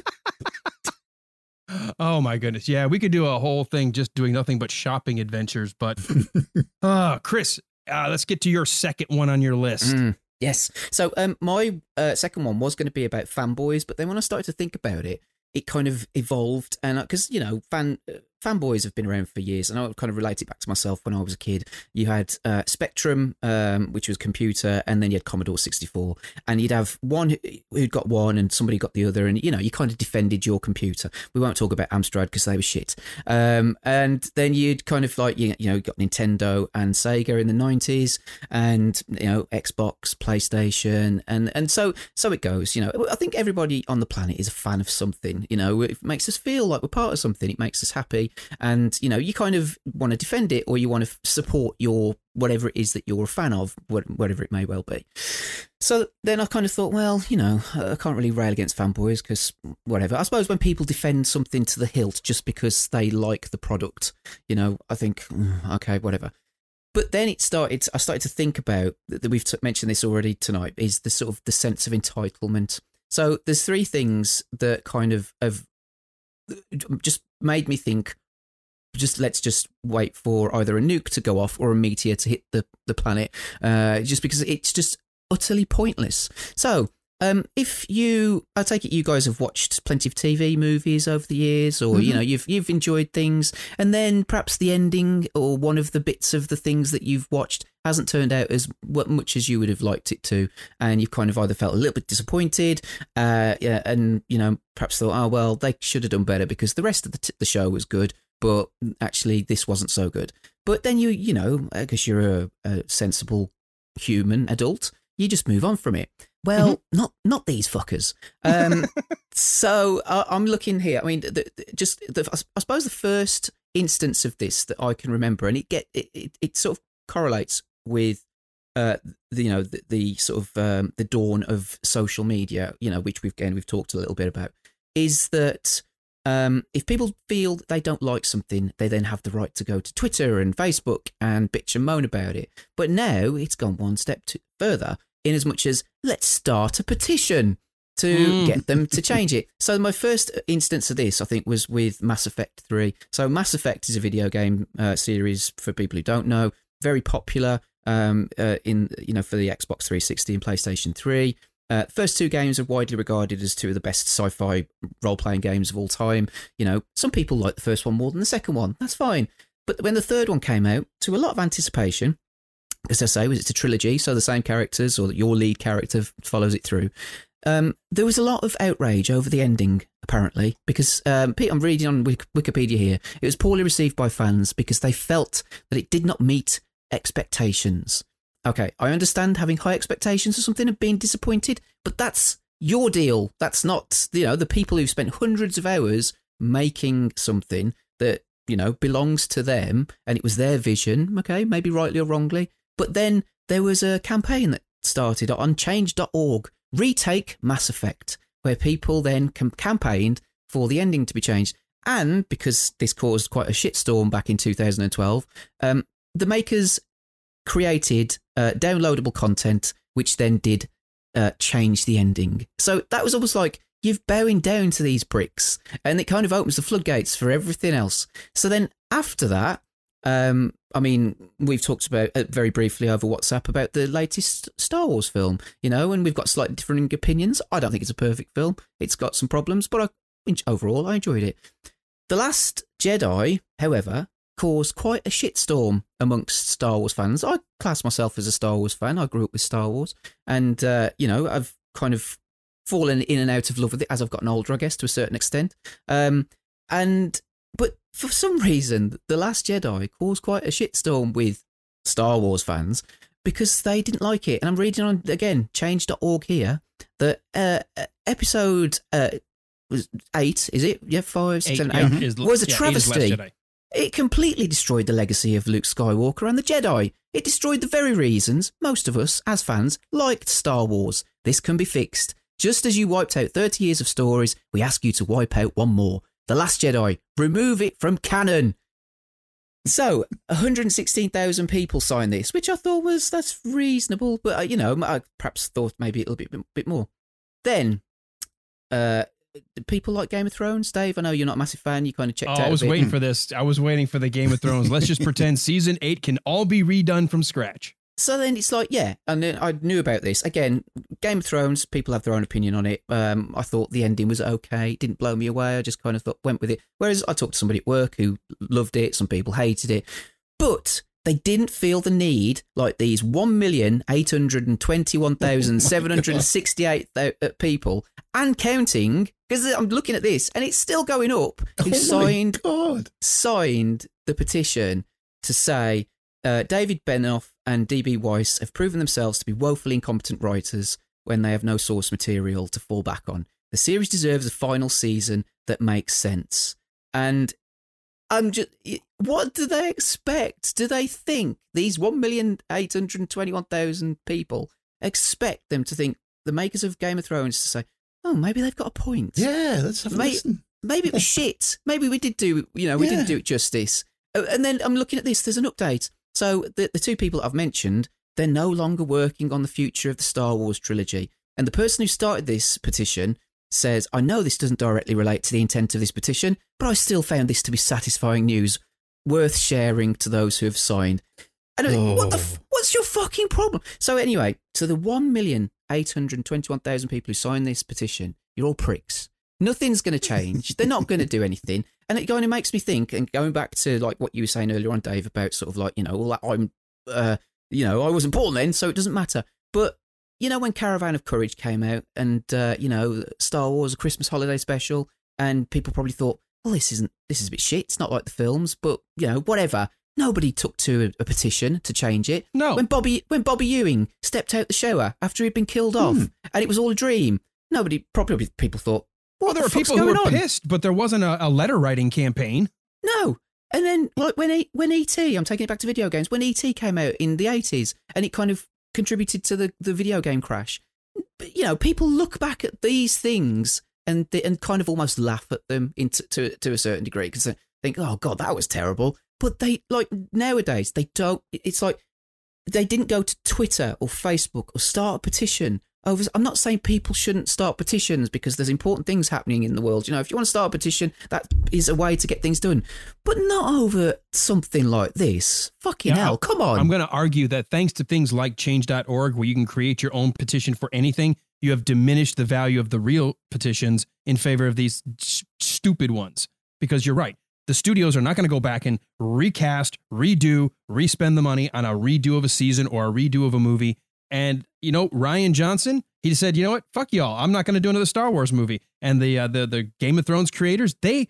Oh my goodness. Yeah, we could do a whole thing just doing nothing but shopping adventures. But uh, Chris, uh, let's get to your second one on your list. Mm, yes. So um, my uh, second one was going to be about fanboys, but then when I started to think about it, it kind of evolved, and because you know, fan uh, fanboys have been around for years, and I kind of relate it back to myself when I was a kid. You had uh, Spectrum, um, which was computer, and then you had Commodore sixty four, and you'd have one who- who'd got one, and somebody got the other, and you know, you kind of defended your computer. We won't talk about Amstrad because they were shit. Um, and then you'd kind of like you you know got Nintendo and Sega in the nineties, and you know Xbox, PlayStation, and and so so it goes. You know, I think everybody on the planet is a fan of something. You know, it makes us feel like we're part of something. It makes us happy, and you know, you kind of want to defend it or you want to support your whatever it is that you're a fan of, whatever it may well be. So then I kind of thought, well, you know, I can't really rail against fanboys because whatever. I suppose when people defend something to the hilt just because they like the product, you know, I think, mm, okay, whatever. But then it started. I started to think about that. We've mentioned this already tonight. Is the sort of the sense of entitlement. So there's three things that kind of have just made me think. Just let's just wait for either a nuke to go off or a meteor to hit the the planet. Uh, just because it's just utterly pointless. So Um, if you, I take it you guys have watched plenty of TV movies over the years, or you Mhm. know you've you've enjoyed things, and then perhaps the ending or one of the bits of the things that you've watched hasn't turned out as much as you would have liked it to, and you've kind of either felt a little bit disappointed, uh, yeah, and you know perhaps thought, oh well, they should have done better because the rest of the, t- the show was good, but actually this wasn't so good. But then you, you know, because you're a, a sensible human adult, you just move on from it. Well, not not these fuckers. Um, so uh, I'm looking here. I mean, the, the- just the, I I suppose the first instance of this that I can remember, and it get it, it, it sort of correlates with uh, the, you know the, the sort of um, the dawn of social media. You know, which we've again we've talked a little bit about, is that um, if people feel that they don't like something, they then have the right to go to Twitter and Facebook and bitch and moan about it. But now it's gone one step to, further, in as much as let's start a petition to Mm. get them to change it. So my first instance of this, I think, was with Mass Effect Three. So Mass Effect is a video game uh, series for people who don't know, very popular um, uh, in you know for the Xbox 360 and PlayStation 3. Uh, first two games are widely regarded as two of the best sci-fi role-playing games of all time. You know, some people like the first one more than the second one. That's fine. But when the third one came out, to a lot of anticipation, as I say, was it's a trilogy, so the same characters or your lead character follows it through. Um, there was a lot of outrage over the ending, apparently, because um, Pete, I'm reading on Wikipedia here. It was poorly received by fans because they felt that it did not meet expectations. Okay, I understand having high expectations or something and being disappointed, but that's your deal. That's not, you know, the people who've spent hundreds of hours making something that, you know, belongs to them and it was their vision, okay, maybe rightly or wrongly. But then there was a campaign that started on change.org, retake Mass Effect, where people then cam- campaigned for the ending to be changed. And because this caused quite a shitstorm back in 2012, um, the makers created uh, downloadable content, which then did uh, change the ending. So that was almost like you've bowing down to these bricks, and it kind of opens the floodgates for everything else. So then after that, um, I mean, we've talked about uh, very briefly over WhatsApp about the latest Star Wars film, you know, and we've got slightly different opinions. I don't think it's a perfect film; it's got some problems, but I, overall, I enjoyed it. The Last Jedi, however, caused quite a shitstorm amongst Star Wars fans. I class myself as a Star Wars fan. I grew up with Star Wars, and uh, you know, I've kind of fallen in and out of love with it as I've gotten older, I guess, to a certain extent. Um, and but for some reason, The Last Jedi caused quite a shitstorm with Star Wars fans because they didn't like it. And I'm reading on again, change.org here that uh, uh, episode uh, was eight, is it? Yeah, five, six, Eight, seven, yeah, eight, is- was a yeah, eight is Last travesty. It completely destroyed the legacy of Luke Skywalker and the Jedi. It destroyed the very reasons most of us, as fans, liked Star Wars. This can be fixed. Just as you wiped out 30 years of stories, we ask you to wipe out one more. The Last Jedi. Remove it from canon. So, 116,000 people signed this, which I thought was, that's reasonable, but, uh, you know, I perhaps thought maybe a little bit, bit more. Then, uh, people like Game of Thrones, Dave, I know you're not a massive fan, you kind of checked Oh, out. I was waiting for this. I was waiting for the Game of Thrones. Let's just pretend season eight can all be redone from scratch. So then it's like, yeah, and then I knew about this. Again, Game of Thrones, people have their own opinion on it. Um, I thought the ending was okay. It didn't blow me away. I just kind of thought, went with it. Whereas I talked to somebody at work who loved it. Some people hated it. But they didn't feel the need like these 1,821,768 th- uh, people and counting, because I'm looking at this and it's still going up, who Oh signed, God. signed the petition to say uh, David Benioff and DB Weiss have proven themselves to be woefully incompetent writers when they have no source material to fall back on. The series deserves a final season that makes sense. And I'm just, what do they expect? Do they think these 1,821,000 people expect them to think the makers of Game of Thrones to say, oh, maybe they've got a point? Yeah, let's have a May- listen. Maybe it was shit. Maybe we did do, you know, we Yeah. didn't do it justice. Uh, And then I'm looking at this, there's an update. So the, the two people I've mentioned, they're no longer working on the future of the Star Wars trilogy. And the person who started this petition says, I know this doesn't directly relate to the intent of this petition, but I still found this to be satisfying news, worth sharing to those who have signed. And mean, what the, f- oh. what's your fucking problem? So anyway, to the 1 million 821,000 people who signed this petition, you're all pricks. Nothing's going to change. They're not going to do anything. And it kind of makes me think, and going back to like what you were saying earlier on, Dave, about sort of like, you know, all that I'm, uh, you know, I wasn't born then, so it doesn't matter. But, you know, when Caravan of Courage came out and, uh, you know, Star Wars, a Christmas holiday special, and people probably thought, well, this isn't, this is a bit shit. It's not like the films, but, you know, whatever. Nobody took to a, petition to change it. No. When Bobby, when Bobby Ewing stepped out the shower after he'd been killed off Hmm. and it was all a dream, nobody, probably people thought, Well, there the were people who were on? pissed, but there wasn't a, a letter writing campaign. No. And then, like when E- when ET, I'm taking it back to video games. When ET came out in the 80s, and it kind of contributed to the, the video game crash. But, you know, people look back at these things and they, and kind of almost laugh at them into to to a certain degree because they think, oh god, that was terrible. But they like nowadays they don't. It's like they didn't go to Twitter or Facebook or start a petition over. I'm not saying people shouldn't start petitions because there's important things happening in the world. You know, if you want to start a petition, that is a way to get things done, but not over something like this. Fucking Yeah, hell, come on. I'm going to argue that thanks to things like change.org, where you can create your own petition for anything, you have diminished the value of the real petitions in favor of these stupid ones. Because you're right. The studios are not going to go back and recast, redo, respend the money on a redo of a season or a redo of a movie. And, you know, Rian Johnson, he said, you know what? Fuck y'all. I'm not going to do another Star Wars movie. And the, uh, the, the Game of Thrones creators, they,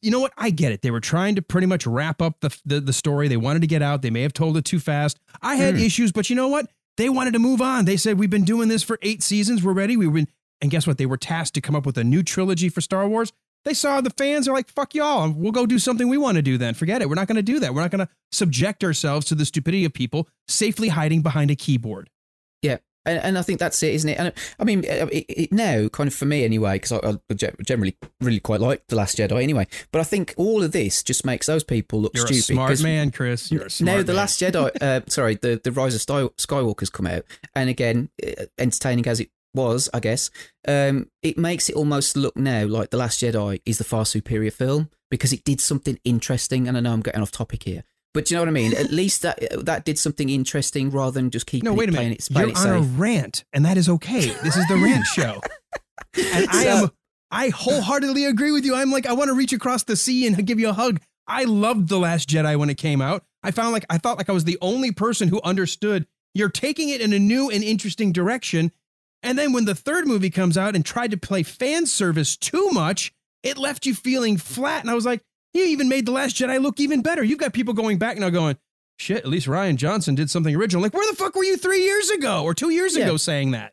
you know what? I get it. They were trying to pretty much wrap up the, the, the story. They wanted to get out. They may have told it too fast. I had Hmm. issues, but you know what? They wanted to move on. They said, we've been doing this for eight seasons. We're ready. We've been, and guess what? They were tasked to come up with a new trilogy for Star Wars. They saw the fans are like, fuck y'all. We'll go do something we want to do then. Forget it. We're not going to do that. We're not going to subject ourselves to the stupidity of people safely hiding behind a keyboard. Yeah. And, and I think that's it, isn't it? And I mean, it, it, now, kind of for me anyway, because I, I generally really quite like The Last Jedi anyway. But I think all of this just makes those people look You're stupid. a smart man, Chris. You're a smart now, The man. Last Jedi, uh, sorry, the, the Rise of Sky, Skywalker's come out. And again, uh, entertaining as it was, I guess, um, it makes it almost look now like The Last Jedi is the far superior film because it did something interesting. And I know I'm getting off topic here. But you know what I mean? At least that that did something interesting rather than just keep No, wait a minute. it, You're it on safe. a rant, and that is okay. This is the rant show. And I am I wholeheartedly agree with you. I'm like, I want to reach across the sea and give you a hug. I loved The Last Jedi when it came out. I found like I thought like I was the only person who understood you're taking it in a new and interesting direction. And then when the third movie comes out and tried to play fan service too much, it left you feeling flat. And I was like, you even made The Last Jedi look even better. You've got people going back now going, shit, at least Rian Johnson did something original. Like, where the fuck were you three years ago or two years Yeah. ago saying that?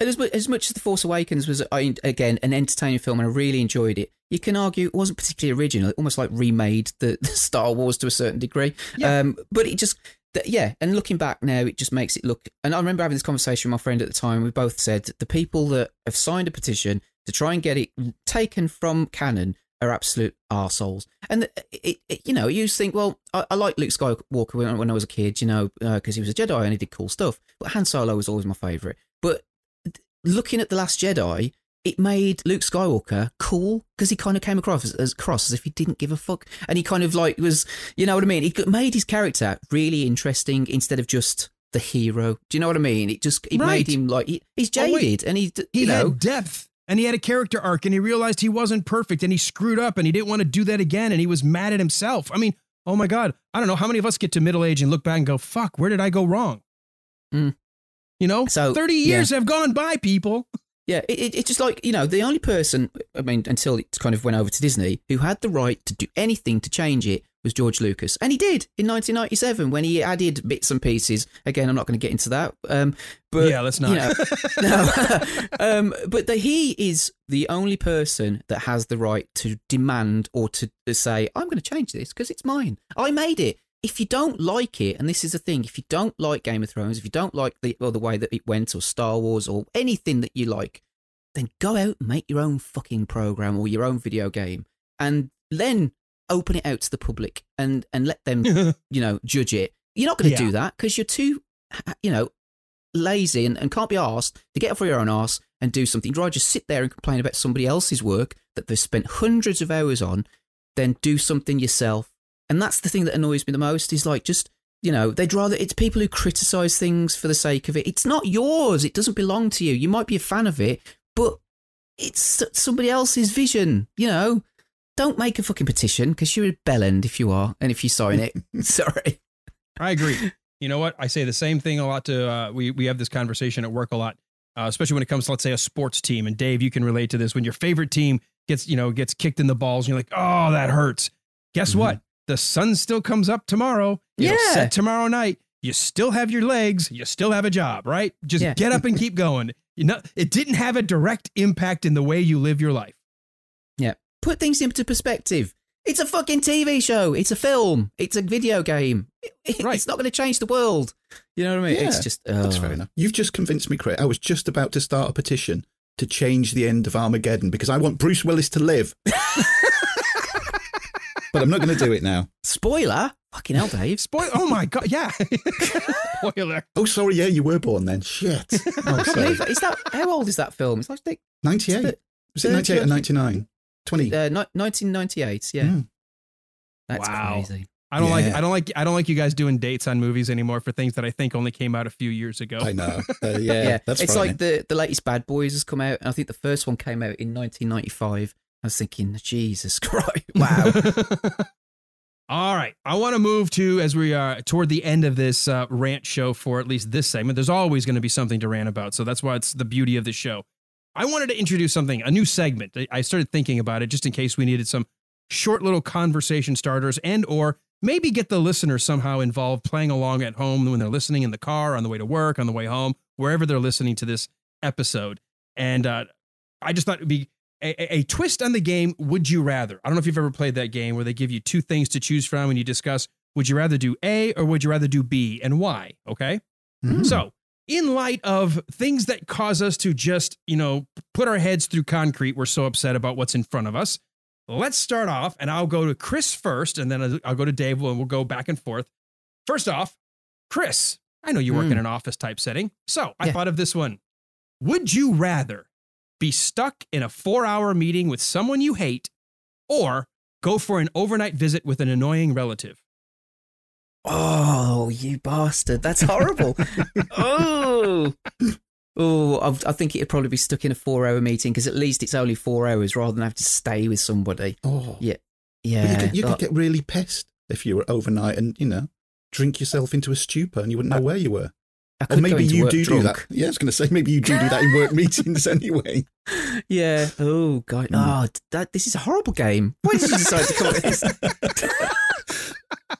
And as, as much as The Force Awakens was, I- again, an entertaining film and I really enjoyed it, you can argue it wasn't particularly original. It almost like remade the, the Star Wars to a certain degree. Um, but it just, yeah, and looking back now, it just makes it look. And I remember having this conversation with my friend at the time. We both said the people that have signed a petition to try and get it taken from canon are absolute arseholes. And uh, it, it, you know, you think, well, I, I like Luke Skywalker when, when I was a kid, you know, uh, because he was a Jedi and he did cool stuff. But Han Solo was always my favourite. But looking at the Last Jedi, it made Luke Skywalker cool because he kind of came across as, as across as if he didn't give a fuck, and he kind of like was, you know what I mean? It made his character really interesting instead of just the hero. Do you know what I mean? It just it Right. made him like he, he's Oh, jaded, and he He you know had depth and he had a character arc and he realized he wasn't perfect and he screwed up and he didn't want to do that again and he was mad at himself. I mean, oh my God, I don't know how many of us get to middle age and look back and go, fuck, where did I go wrong? Mm. You know, So, 30 yeah. years have gone by, people. Yeah, it, it, it's just like, you know, the only person, I mean, until it kind of went over to Disney, who had the right to do anything to change it was George Lucas. And he did in 1997 when he added bits and pieces. Again, I'm not going to get into that. Um, but, Yeah, let's not. You know, no. um, but the, he is the only person that has the right to demand or to, to say, I'm going to change this because it's mine. I made it. If you don't like it, and this is the thing, if you don't like Game of Thrones, if you don't like the or the way that it went, or Star Wars, or anything that you like, then go out and make your own fucking program or your own video game, and then open it out to the public and and let them, you know, judge it. You're not going to Yeah. do that because you're too, you know, lazy and, and can't be asked to get off your own ass and do something. You'd rather just sit there and complain about somebody else's work that they've spent hundreds of hours on, then do something yourself. And that's the thing that annoys me the most is like just you know, they'd rather it's people who criticize things for the sake of it. It's not yours. It doesn't belong to you. You might be a fan of it, but it's somebody else's vision. You know, don't make a fucking petition because you're a bellend if you are, and if you sign it, sorry. I agree. You know what? I say the same thing a lot to. Uh, we we have this conversation at work a lot, uh, especially when it comes to let's say a sports team. And Dave, you can relate to this when your favorite team gets you know gets kicked in the balls, and you're like, oh, that hurts. Guess Mm-hmm. what? The sun still comes up tomorrow. Yeah. set tomorrow night. You still have your legs. You still have a job, right? Just Yeah. get up and keep going. You know, it didn't have a direct impact in the way you live your life. Put things into perspective. It's a fucking TV show. It's a film. It's a video game. It- It's not going to change the world. You know what I mean? It's Yeah, just. That's oh. fair uh, enough. You've just convinced me, Craig. I was just about to start a petition to change the end of Armageddon because I want Bruce Willis to live. but I'm not going to do it now. Spoiler? Fucking hell, Dave. Spoil. Oh my god. Yeah. Spoiler. Oh, sorry. Yeah, you were born then. Shit. Oh, sorry. Is that how old is that film? It's like think, 98. Was it 98 or 99? 20. uh, ni- 1998. Yeah, Mm. that's Wow. crazy. I don't like I don't like I don't like you guys doing dates on movies anymore for things that I think only came out a few years ago. I know. Uh, yeah, Yeah, that's it's fine. like the the latest Bad Boys has come out, and I think the first one came out in 1995. I was thinking, Jesus Christ, wow. All right. I want to move to as we are toward the end of this uh, rant show for at least this segment. There's always going to be something to rant about, so that's why it's the beauty of the show. I wanted to introduce something, a new segment. I- started thinking about it just in case we needed some short little conversation starters and or maybe get the listener somehow involved playing along at home when they're listening in the car on the way to work on the way home wherever they're listening to this episode and uh, i just thought it would be a, a- a twist on the game would you rather i don't know if you've ever played that game where they give you two things to choose from and you discuss would you rather do a or would you rather do b and why okay Mm. so in light of things that cause us to just you know put our heads through concrete we're so upset about what's in front of us let's start off and i'll go to chris first and then I'll- go to dave and we'll go back and forth first off chris i know you work in Hmm. an office type setting so i Yeah. thought of this one would you rather be stuck in a four hour meeting with someone you hate or go for an overnight visit with an annoying relative Oh, you bastard! That's horrible. oh, oh, I, I think it'd probably be stuck in a four-hour meeting because at least it's only four hours rather than have to stay with somebody. Oh. Yeah, But yeah. you could, you could get really pissed if you were overnight and, you know, drink yourself into a stupor and you wouldn't know where you were. I Or maybe you do do that. Yeah, I was going to say, maybe you do do that in work meetings anyway. Yeah. Oh god. Hmm. Oh, that this is a horrible game. Why did you decide to call it this?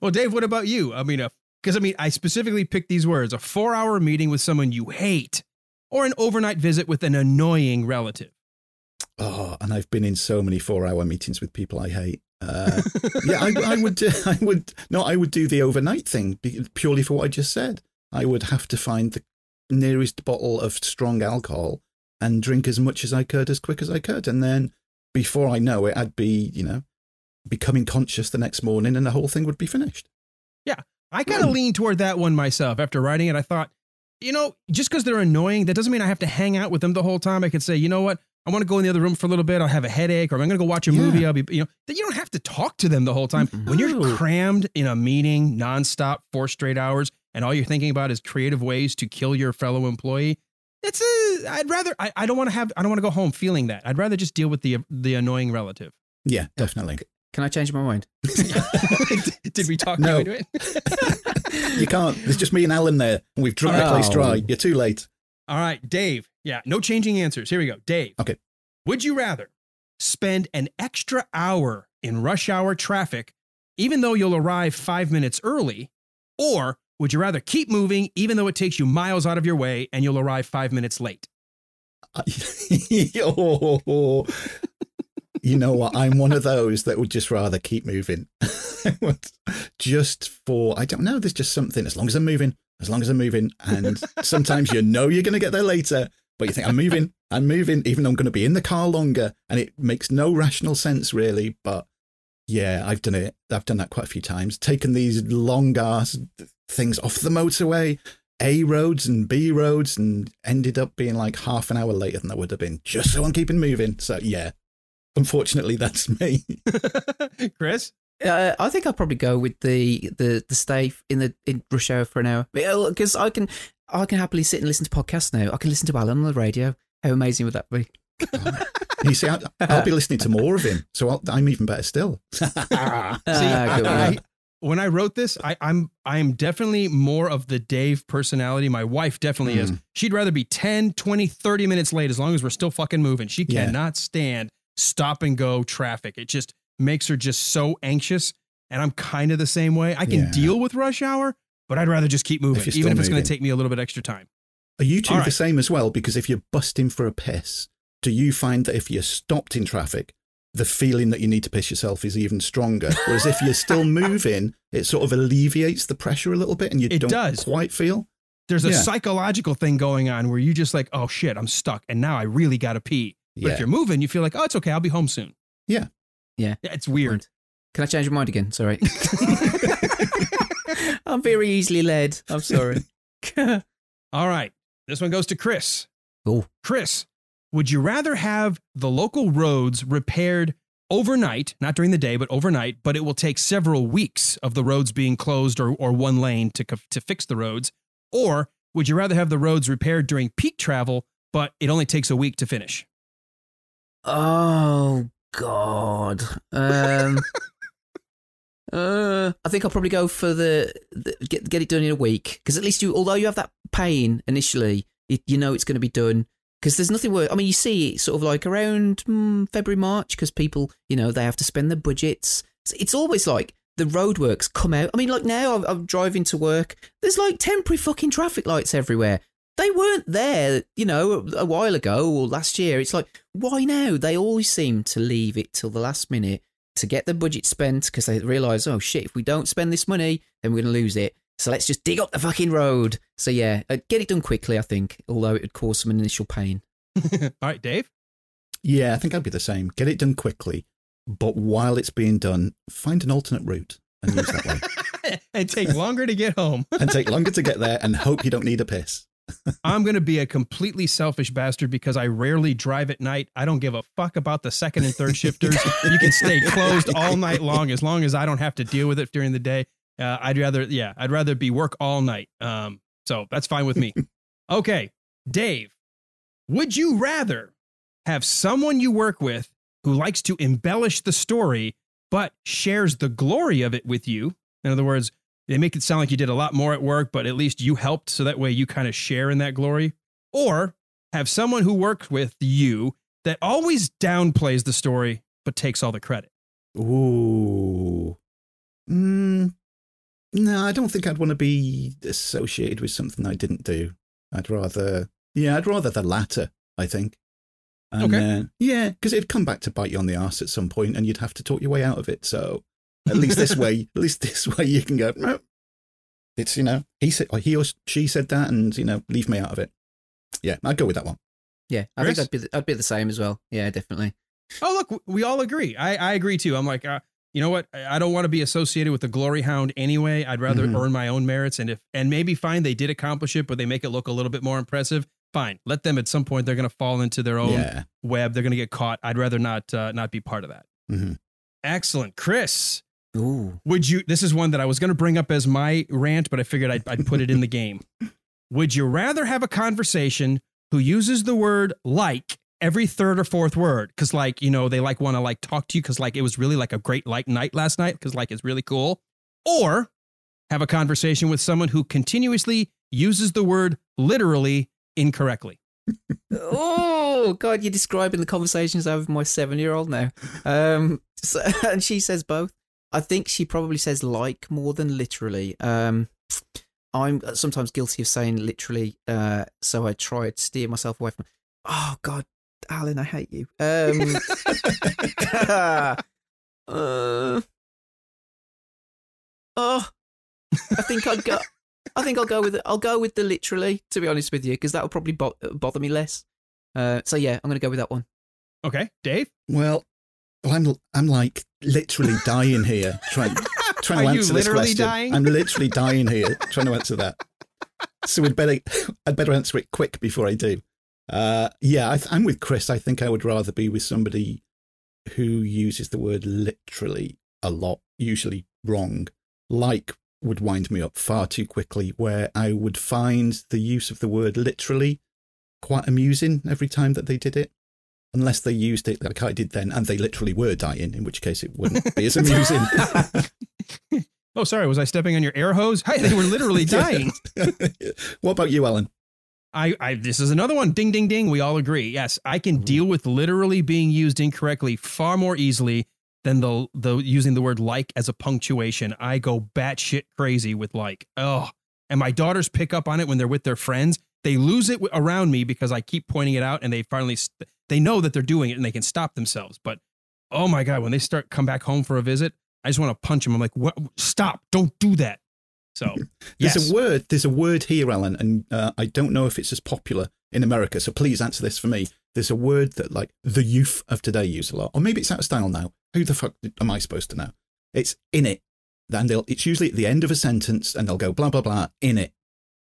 Well, Dave, what about you? I mean, because I mean, I specifically picked these words: a four-hour meeting with someone you hate, or an overnight visit with an annoying relative. Oh, and I've been in so many four-hour meetings with people I hate. Uh, yeah, I, I would. Uh, I would. No, I would do the overnight thing purely for what I just said. I would have to find the nearest bottle of strong alcohol and drink as much as I could, as quick as I could, and then before I know it, I'd be, you know, becoming conscious the next morning, and the whole thing would be finished. Yeah, I kind of leaned toward that one myself. After writing it, I thought, you know, just because they're annoying, that doesn't mean I have to hang out with them the whole time. I could say, you know what, I want to go in the other room for a little bit. I'll have a headache, or I'm going to go watch a Yeah. movie. I'll be, you know, that you don't have to talk to them the whole time. When you're crammed in a meeting nonstop, four straight hours, and all you're thinking about is creative ways to kill your fellow employee. It's a. I'd rather. I, I don't want to have. I don't want to go home feeling that. I'd rather just deal with the the annoying relative. Yeah, definitely. Can I change my mind? Did we talk No. you into it? You can't. There's just me and Alan there, and we've drunk the oh. place Oh. dry. You're too late. All right, Dave. Yeah, no changing answers. Here we go. Dave. Okay. Would you rather spend an extra hour in rush hour traffic, even though you'll arrive five minutes early, or would you rather keep moving, even though it takes you miles out of your way and you'll arrive five minutes late? oh, you know what? I'm one of those that would just rather keep moving. just for, I don't know, there's just something, as long as I'm moving, as long as I'm moving. And sometimes you know you're going to get there later, but you think, I'm moving, I'm moving, even though I'm going to be in the car longer. And it makes no rational sense, really. But yeah, I've done it. I've done that quite a few times. Taken these long ass things off the motorway, A roads and B roads, and ended up being like half an hour later than I would have been, just so I'm keeping moving. So yeah, unfortunately, that's me. Chris? Uh, I think I'll probably go with the the the stay in the in rush hour for an hour because I can I can happily sit and listen to podcasts now. I can listen to Alan on the radio. How amazing would that be? You see, I, I'll be listening to more of him, so I'll, I'm even better still. See, Ah, I- I- when I wrote this, I, I'm I'm definitely more of the Dave personality. My wife definitely is. Mm. She'd rather be 10, 20, 30 minutes late as long as we're still fucking moving. She Yeah. cannot stand stop and go traffic. It just makes her just so anxious. And I'm kind of the same way. I can Yeah. deal with rush hour, but I'd rather just keep moving, you're even if it's going to take me a little bit extra time. Are you two All the same as well? Because if you're busting for a piss, do you find that if you're stopped in traffic, the feeling that you need to piss yourself is even stronger? Whereas if you're still moving, it sort of alleviates the pressure a little bit and you It don't does. quite feel. There's a Yeah. psychological thing going on where you just like, oh shit, I'm stuck, and now I really got to pee. But Yeah. if you're moving, you feel like, oh, it's okay, I'll be home soon. Yeah. Yeah. Yeah, it's weird. Can I change my mind again? Sorry. I'm very easily led. I'm sorry. All right. This one goes to Chris. Oh. Chris, would you rather have the local roads repaired overnight, not during the day, but overnight, but it will take several weeks of the roads being closed or, or one lane to, to fix the roads? Or would you rather have the roads repaired during peak travel, but it only takes a week to finish? Oh God. Um. uh, I think I'll probably go for the, the get get it done in a week because at least you, although you have that pain initially, it, you know it's going to be done. Because there's nothing worse. I mean, you see it sort of like around mm, February, March, because people, you know, they have to spend their budgets. It's, it's always like the roadworks come out. I mean, like now I'm, I'm driving to work. There's like temporary fucking traffic lights everywhere. They weren't there, you know, a while ago or last year. It's like, why now? They always seem to leave it till the last minute to get the budget spent because they realise, oh shit, if we don't spend this money, then we're going to lose it. So let's just dig up the fucking road. So yeah, uh, get it done quickly, I think, although it would cause some initial pain. All right, Dave? Yeah, I think I'd be the same. Get it done quickly, but while it's being done, find an alternate route and use that way. and take longer to get home. and take longer to get there and hope you don't need a piss. I'm going to be a completely selfish bastard because I rarely drive at night. I don't give a fuck about the second and third shifters. you can stay closed all night long as long as I don't have to deal with it during the day. Uh, I'd rather, yeah, I'd rather be work all night. Um, so that's fine with me. Okay, Dave, would you rather have someone you work with who likes to embellish the story but shares the glory of it with you? In other words, they make it sound like you did a lot more at work, but at least you helped, so that way you kind of share in that glory. Or have someone who works with you that always downplays the story but takes all the credit. Ooh. Mm, no, I don't think I'd want to be associated with something I didn't do. I'd rather, yeah, I'd rather the latter, I think. And, Okay. Uh, yeah, because it'd come back to bite you on the ass at some point and you'd have to talk your way out of it. So at least this way, at least this way you can go, no. It's, you know, he said, or he or she said that and, you know, leave me out of it. Yeah, I'd go with that one. Yeah, I Chris? think I'd be the, I'd be the same as well. Yeah, definitely. Oh, look, we all agree. I, I agree too. I'm like, uh, you know what? I I don't want to be associated with the glory hound anyway. I'd rather Mhm. earn my own merits. And if, and maybe fine, they did accomplish it, but they make it look a little bit more impressive. Fine. Let them at some point, they're going to fall into their own Yeah. web. They're going to get caught. I'd rather not, uh, not be part of that. hmm Excellent. Chris, Ooh. would you, this is one that I was going to bring up as my rant, but I figured I'd, I'd put it in the game. Would you rather have a conversation who uses the word like every third or fourth word? Cause like, you know, they like want to like talk to you because like it was really like a great like night last night because like it's really cool. Or have a conversation with someone who continuously uses the word literally incorrectly. oh God, you're describing the conversations I have with my seven-year-old now. Um, so, and she says both. I think she probably says like more than literally. Um, I'm sometimes guilty of saying literally, uh, so I try to steer myself away from. Oh God, Alan, I hate you. Um, uh, oh, I think I'd go. I think I'll go with it. I'll go with the literally. To be honest with you, because that will probably bo- bother me less. Uh, so yeah, I'm going to go with that one. Okay. Dave? Well, well, I'm I'm like literally dying here trying trying to answer this question. dying? I'm literally dying here trying to answer that. So we'd better I'd better answer it quick before I do. Uh, yeah, I th- I'm with Chris. I think I would rather be with somebody who uses the word literally a lot usually wrong. Like would wind me up far too quickly, where I would find the use of the word literally quite amusing every time that they did it. Unless they used it like I did then, and they literally were dying, in which case it wouldn't be as amusing. Oh, sorry. Was I stepping on your air hose? Hey, they were literally dying. what about you, Alan? I, I this is another one. Ding, ding, ding. We all agree. Yes, I can mm-hmm. deal with literally being used incorrectly far more easily than the the using the word like as a punctuation. I go batshit crazy with like. Oh, and my daughters pick up on it when they're with their friends. They lose it around me because I keep pointing it out, and they finally st- they know that they're doing it and they can stop themselves. But oh my god, when they start come back home for a visit, I just want to punch them. I'm like, what? Stop! Don't do that. So There's yes. a word. There's a word here, Alan, and uh, I don't know if it's as popular in America. So please answer this for me. There's a word that like the youth of today use a lot, or maybe it's out of style now. Who the fuck am I supposed to know? It's in it. And they'll. It's usually at the end of a sentence, and they'll go blah blah blah in it.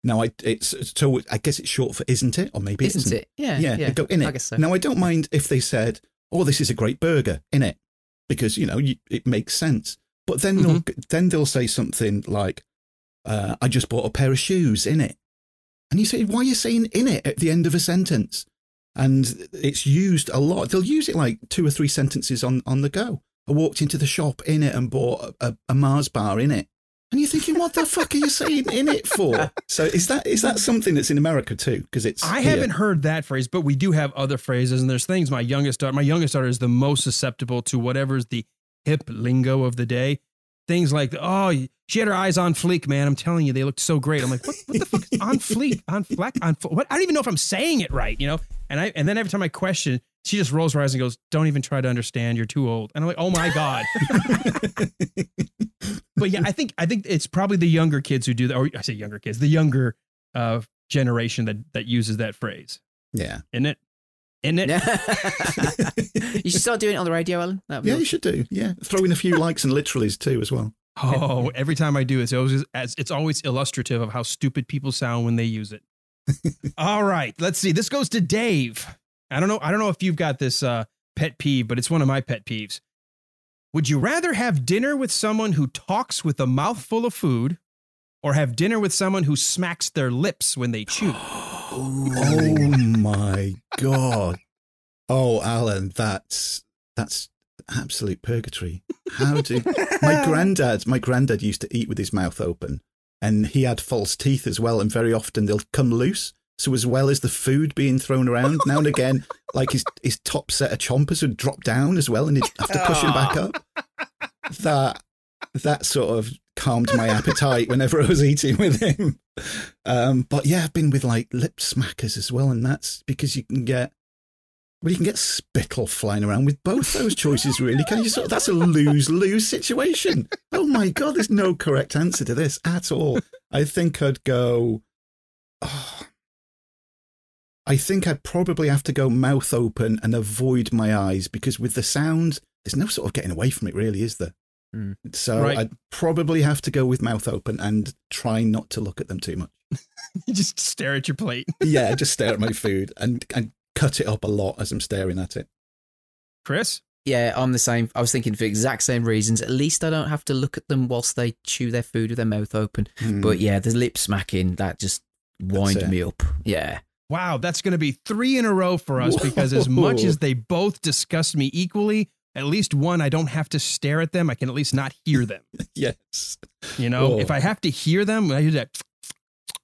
Now I it's so I guess it's short for isn't it, or maybe Isn't isn't it? Yeah, yeah. yeah, go in it. I guess so. Now I don't mind if they said, "Oh, this is a great burger," in it, because you know you, it makes sense. But then they'll then they'll say something like, uh, "I just bought a pair of shoes in it," and you say, "Why are you saying in it at the end of a sentence?" And it's used a lot. They'll use it like two or three sentences on on the go. I walked into the shop in it and bought a, a, a Mars bar in it. And you're thinking, what the fuck are you saying in it for? So is that is that something that's in America too? Because it's I here. haven't heard that phrase, but we do have other phrases, and there's things my youngest daughter, my youngest daughter is the most susceptible to whatever's the hip lingo of the day. Things like, oh, she had her eyes on fleek, man. I'm telling you, they looked so great. I'm like, what, what the fuck is on fleek, on fleck, on fl- what? I don't even know if I'm saying it right, you know. And I and then every time I question, she just rolls her eyes and goes, "Don't even try to understand. You're too old." And I'm like, "Oh my god." but yeah, I think I think it's probably the younger kids who do that, or I say younger kids, the younger uh, generation that that uses that phrase. Yeah. Isn't it? Isn't it? you should start doing it on the radio, Alan. That'd be Yeah, awesome. you should do. Yeah, throw in a few likes and literallys too as well. Oh, every time I do it, it's always as it's always illustrative of how stupid people sound when they use it. All right, let's see. This goes to Dave. I don't know. I don't know if you've got this uh, pet peeve, but it's one of my pet peeves. Would you rather have dinner with someone who talks with a mouthful of food, or have dinner with someone who smacks their lips when they chew? Oh my god. Oh, Alan, that's that's absolute purgatory. How do my granddad? My granddad used to eat with his mouth open, and he had false teeth as well, and very often they'll come loose. So as well as the food being thrown around, now and again, like his his top set of chompers would drop down as well, and he'd have to push him back up. That that sort of calmed my appetite whenever I was eating with him. Um, but yeah, I've been with like lip smackers as well, and that's because you can get well, you can get spittle flying around with both those choices. Really, can you? Sort of, that's a lose lose situation. Oh my god, there's no correct answer to this at all. I think I'd go. oh, I think I'd probably have to go mouth open and avoid my eyes because with the sound, there's no sort of getting away from it, really, is there? Hmm. So Right. I'd probably have to go with mouth open and try not to look at them too much. you just stare at your plate. yeah, just stare at my food and, and cut it up a lot as I'm staring at it. Chris? Yeah, I'm the same. I was thinking for exact same reasons. At least I don't have to look at them whilst they chew their food with their mouth open. Hmm. But yeah, the lip smacking that just wind me up. Yeah. Wow, that's going to be three in a row for us because as much as they both disgust me equally, at least one, I don't have to stare at them. I can at least not hear them. yes. You know, Oh. if I have to hear them, I hear that.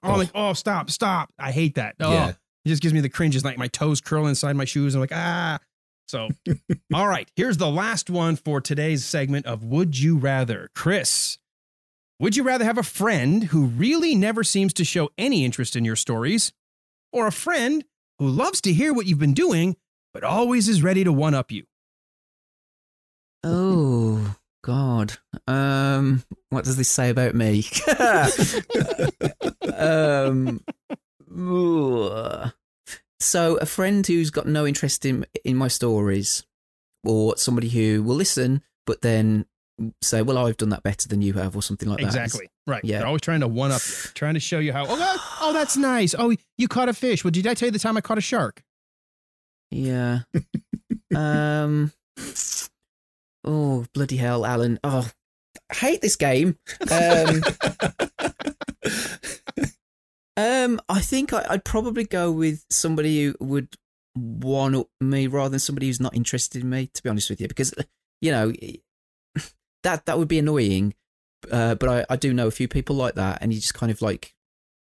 Oh, I'm like, oh, stop, stop. I hate that. Oh, Yeah. it just gives me the cringes, like my toes curl inside my shoes. I'm like, ah. So, all right, here's the last one for today's segment of Would You Rather. Chris, would you rather have a friend who really never seems to show any interest in your stories, or a friend who loves to hear what you've been doing, but always is ready to one up you? Oh God. Um, what does this say about me? um, so a friend who's got no interest in in my stories, or somebody who will listen but then say, "Well, I've done that better than you have," or something like that. Exactly. Right. Yeah. They're always trying to one up you, trying to show you how, oh, oh, that's nice. Oh, you caught a fish. Well, did I tell you the time I caught a shark? Yeah. um. Oh bloody hell, Alan! Oh, hate this game. Um, um, I think I, I'd probably go with somebody who would one up me rather than somebody who's not interested in me. To be honest with you, because you know that that would be annoying. Uh, but I, I do know a few people like that, and you just kind of like,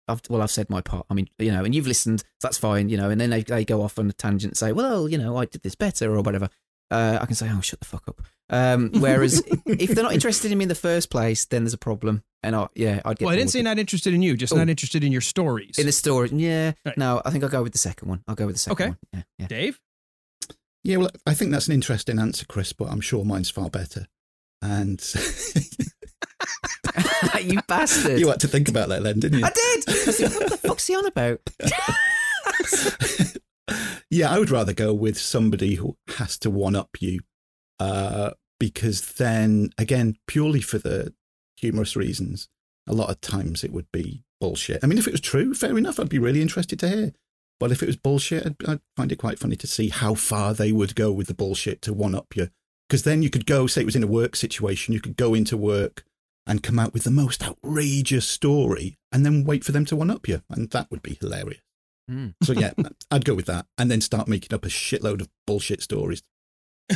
I've, well, I've said my part. I mean, you know, and you've listened, so that's fine, you know. And then they, they go off on a tangent, and say, well, you know, I did this better or whatever. Uh, I can say, oh, shut the fuck up. Um, whereas if they're not interested in me in the first place, then there's a problem. And I, yeah, I'd get. Well, I didn't bored say not interested in you, just Oh. not interested in your stories. in the story. Yeah, Right. no, I think I'll go with the second one. I'll go with the second Okay. one. Yeah, yeah. Dave? Yeah, well, I think that's an interesting answer, Chris, but I'm sure mine's far better. And you bastard! you had to think about that then, didn't you? I did. I what the fuck's he on about? Yeah, I would rather go with somebody who has to one up you, uh, because then, again, purely for the humorous reasons, a lot of times it would be bullshit. I mean, if it was true, fair enough, I'd be really interested to hear. But if it was bullshit, I'd, I'd find it quite funny to see how far they would go with the bullshit to one up you. Because then you could go, say it was in a work situation, you could go into work and come out with the most outrageous story and then wait for them to one up you. And that would be hilarious. Hmm. So yeah, I'd go with that, and then start making up a shitload of bullshit stories.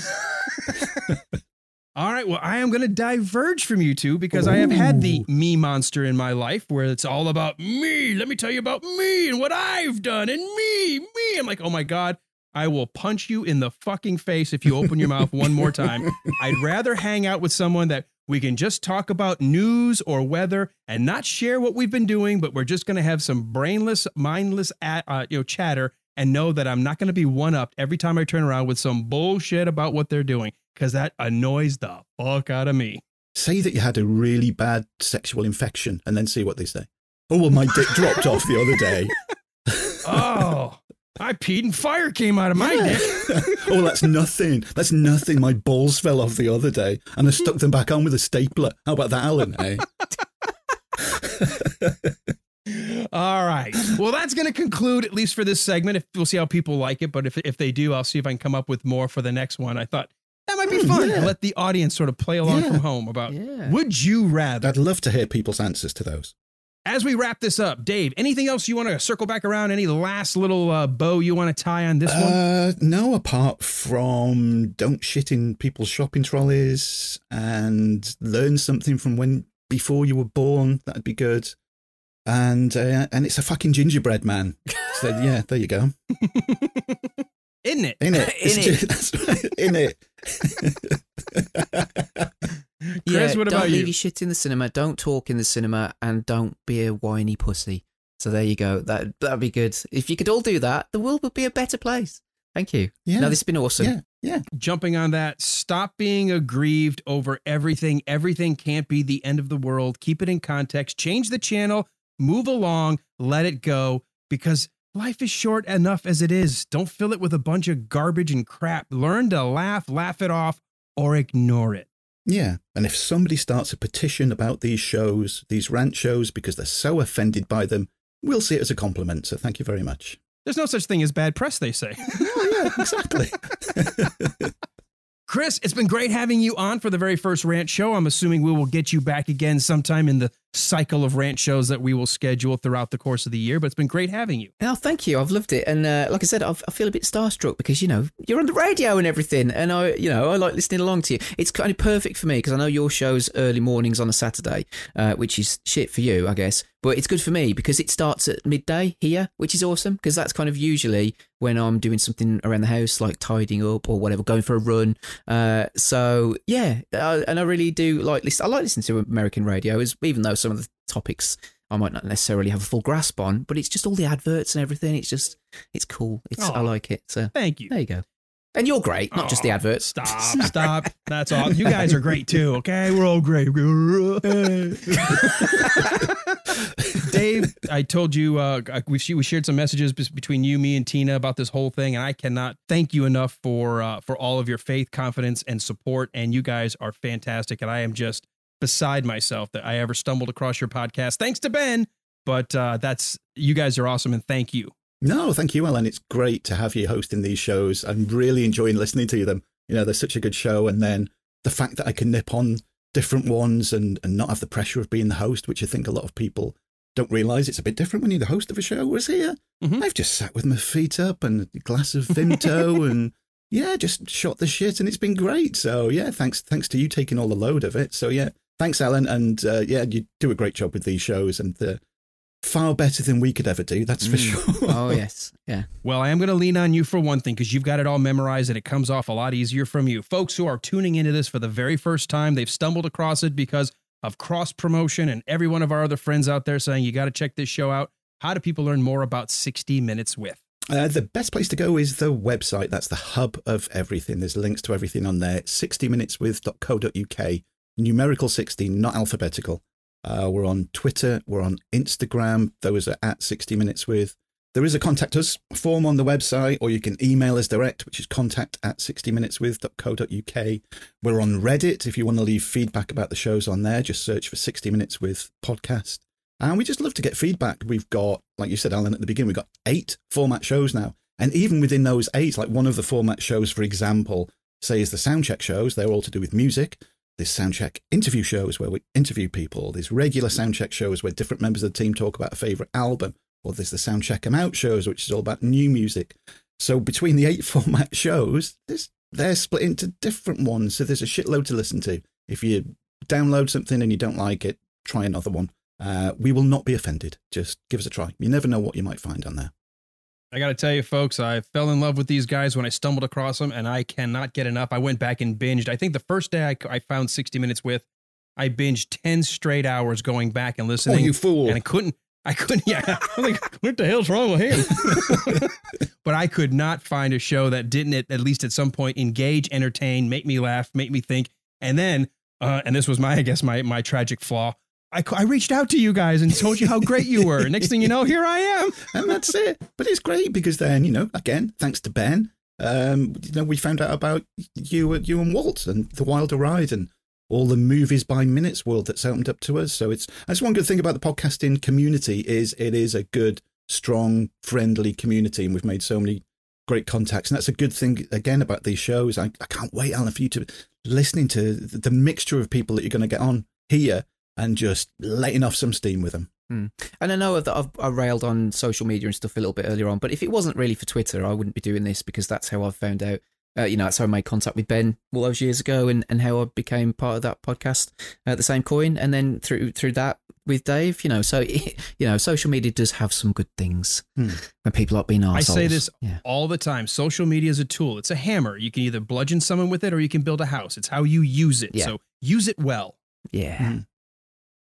All right. Well, I am going to diverge from you two because I have had the me monster in my life where it's all about me. Let me tell you about me and what I've done and me, me. I'm like, oh my God, I will punch you in the fucking face if you open your mouth one more time. I'd rather hang out with someone that we can just talk about news or weather and not share what we've been doing, but we're just going to have some brainless, mindless, at, uh, you know, chatter and know that I'm not going to be one up every time I turn around with some bullshit about what they're doing because that annoys the fuck out of me. Say that you had a really bad sexual infection, and then see what they say. Oh well, my dick dropped off the other day. Oh, I peed and fire came out of my dick. oh, that's nothing. That's nothing. My balls fell off the other day, and I stuck them back on with a stapler. How about that, Alan? Eh? All right. Well, that's going to conclude at least for this segment. If we'll see how people like it, but if if they do, I'll see if I can come up with more for the next one. I thought that might be fun. yeah. Let the audience sort of play along Yeah. from home about Yeah. would you rather. I'd love to hear people's answers to those. As we wrap this up, Dave, anything else you want to circle back around? Any last little uh, bow you want to tie on this one? Uh, no, apart from don't shit in people's shopping trolleys and learn something from when before you were born. That'd be good. And uh, and it's a fucking gingerbread man. So yeah, there you go. Isn't it? In it, In It's it. ju- that's right. In it. Chris, yeah, what about don't about leave your shit in the cinema. Don't talk in the cinema, and don't be a whiny pussy. So there you go. That that'd be good. If you could all do that, the world would be a better place. Thank you. Yeah. No, this has been awesome. Yeah, yeah. Jumping on that, stop being aggrieved over everything. Everything can't be the end of the world. Keep it in context. Change the channel. Move along. Let it go because life is short enough as it is. Don't fill it with a bunch of garbage and crap. Learn to laugh, laugh it off, or ignore it. Yeah. And if somebody starts a petition about these shows, these rant shows, because they're so offended by them, we'll see it as a compliment. So thank you very much. There's no such thing as bad press, they say. Oh, yeah, exactly. Chris, it's been great having you on for the very first rant show. I'm assuming we will get you back again sometime in the cycle of rant shows that we will schedule throughout the course of the year. But it's been great having you. Oh, thank you. I've loved it, and uh, like I said, I've, I feel a bit starstruck because you know you're on the radio and everything, and I, you know, I like listening along to you. It's kind of perfect for me because I know your show's early mornings on a Saturday, uh, which is shit for you, I guess. But it's good for me because it starts at midday here, which is awesome because that's kind of usually when I'm doing something around the house, like tidying up or whatever, going for a run. Uh, so yeah, uh, and I really do like listen. I like listening to American radio, as even though some of the topics I might not necessarily have a full grasp on, but it's just all the adverts and everything. It's just, it's cool. It's I like it. So Thank you. there you go. And you're great, not just the adverts. Stop, stop. That's all. You guys are great too. Okay, we're all great. Dave, I told you uh, we we shared some messages between you, me, and Tina about this whole thing, and I cannot thank you enough for uh, for all of your faith, confidence, and support. And you guys are fantastic, and I am just beside myself that I ever stumbled across your podcast. Thanks to Ben, but uh, that's you guys are awesome, and thank you. No, thank you, Alan. It's great to have you hosting these shows. I'm really enjoying listening to them. You know, they're such a good show. And then the fact that I can nip on different ones and, and not have the pressure of being the host, which I think a lot of people don't realize it's a bit different when you're the host of a show. Whereas here, I've just sat with my feet up and a glass of Vimto and yeah, just shot the shit and it's been great. So yeah, thanks thanks to you taking all the load of it. So yeah, thanks Alan and uh, yeah, you do a great job with these shows and they're far better than we could ever do. That's for sure. oh yes, yeah. Well, I am going to lean on you for one thing because you've got it all memorized and it comes off a lot easier from you. Folks who are tuning into this for the very first time, they've stumbled across it because of cross promotion and every one of our other friends out there saying, you got to check this show out. How do people learn more about 60 Minutes with? Uh, the best place to go is the website. That's the hub of everything. There's links to everything on there. 60minuteswith.co.uk. Numerical 60, not alphabetical. Uh, we're on Twitter. We're on Instagram. Those are at 60 Minutes With. There is a contact us form on the website, or you can email us direct, which is contact at 60minuteswith.co.uk. We're on Reddit. If you want to leave feedback about the shows on there, just search for 60 Minutes With podcast. And we just love to get feedback. We've got, like you said, Alan, at the beginning, we've got eight format shows now. And even within those eight, like one of the format shows, for example, say is the soundcheck shows, they're all to do with music. There's soundcheck interview shows where we interview people. There's regular soundcheck shows where different members of the team talk about a favourite album. Or there's the soundcheck them out shows, which is all about new music. So between the eight format shows, they're split into different ones. So there's a shitload to listen to. If you download something and you don't like it, try another one. Uh, we will not be offended. Just give us a try. You never know what you might find on there. I got to tell you, folks, I fell in love with these guys when I stumbled across them, and I cannot get enough. I went back and binged. I think the first day I, I found 60 Minutes with, I binged 10 straight hours going back and listening. Oh, you fool. And I couldn't, I couldn't, yeah. I'm like, what the hell's wrong with him? but I could not find a show that didn't, at, at least at some point, engage, entertain, make me laugh, make me think. And then, uh, and this was my, I guess, my, my tragic flaw. I, I reached out to you guys and told you how great you were. Next thing you know, here I am. and that's it. But it's great because then, you know, again, thanks to Ben, um, you know, we found out about you, you and Walt and the Wilder Ride and all the movies by minutes world that's opened up to us. So it's that's one good thing about the podcasting community is it is a good, strong, friendly community, and we've made so many great contacts. And that's a good thing again about these shows. I, I can't wait, Alan, for you to listening to the, the mixture of people that you're going to get on here and just letting off some steam with them. Mm. And I know that I've, I railed on social media and stuff a little bit earlier on, but if it wasn't really for Twitter, I wouldn't be doing this because that's how I've found out. Uh, you know, that's how I made contact with Ben all those years ago, and, and how I became part of that podcast, uh, the same coin, and then through through that with Dave. You know, so you know, social media does have some good things Hmm. when people aren't being I say this all the time. Social media is a tool. It's a hammer. You can either bludgeon someone with it or you can build a house. It's how you use it. Yeah. So use it well. Yeah.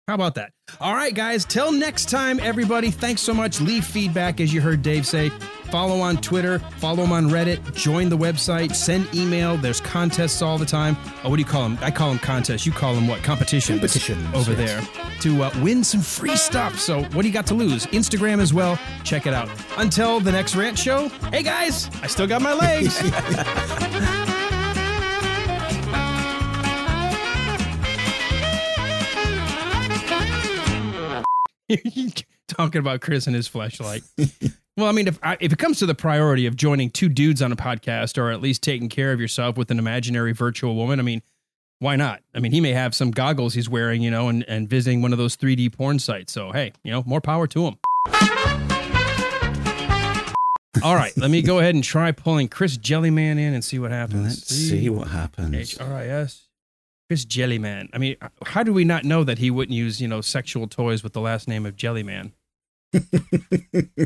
How about that? All right, guys. Till next time, everybody. Thanks so much. Leave feedback, as you heard Dave say. Follow on Twitter. Follow him on Reddit. Join the website. Send email. There's contests all the time. Oh, what do you call them? I call them contests. You call them what? Competitions. Competitions, over yes. there to uh, win some free stuff. So, what do you got to lose? Instagram as well. Check it out. Until the next rant show. Hey, guys. I still got my legs. talking about Chris and his flashlight. well, I mean, if I, if it comes to the priority of joining two dudes on a podcast, or at least taking care of yourself with an imaginary virtual woman, I mean, why not? I mean, he may have some goggles he's wearing, you know, and, and visiting one of those 3D porn sites. So hey, you know, more power to him. All right, let me go ahead and try pulling Chris Jellyman in and see what happens. Let's see what happens. H R I S. Chris Jellyman. I mean, how do we not know that he wouldn't use, you know, sexual toys with the last name of Jellyman? the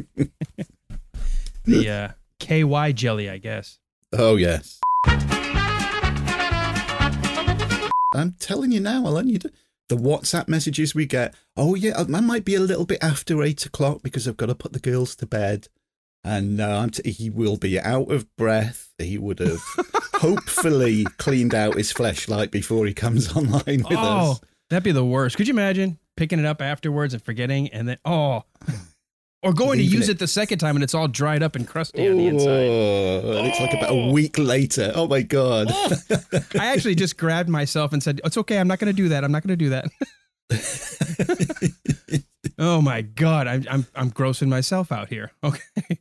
uh, KY jelly, I guess. Oh, yes. I'm telling you now, Alan, you do, the WhatsApp messages we get. Oh, yeah, I might be a little bit after eight o'clock because I've got to put the girls to bed. And uh, t- he will be out of breath. He would have hopefully cleaned out his fleshlight before he comes online with oh, us. that'd be the worst. Could you imagine picking it up afterwards and forgetting, and then oh, or going to use it. it the second time and it's all dried up and crusty on the inside. Oh, and it's like about a week later. Oh my god! I actually just grabbed myself and said, "It's okay. I'm not going to do that. I'm not going to do that." oh my god, I'm I'm I'm grossing myself out here. Okay.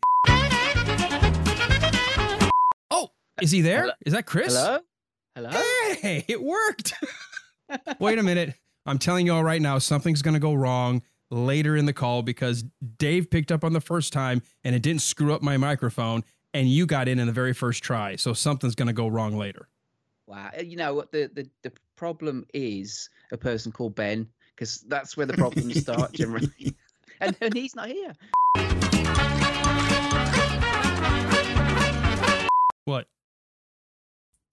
oh, is he there? Is that Chris? Hello? Hello? Hey, it worked. Wait a minute. I'm telling you all right now, something's going to go wrong later in the call because Dave picked up on the first time and it didn't screw up my microphone, and you got in in the very first try. So something's going to go wrong later. Wow. Eh, you know what the, the, the problem is a person called Ben, because that's where the problems start generally. and, and he's not here. What?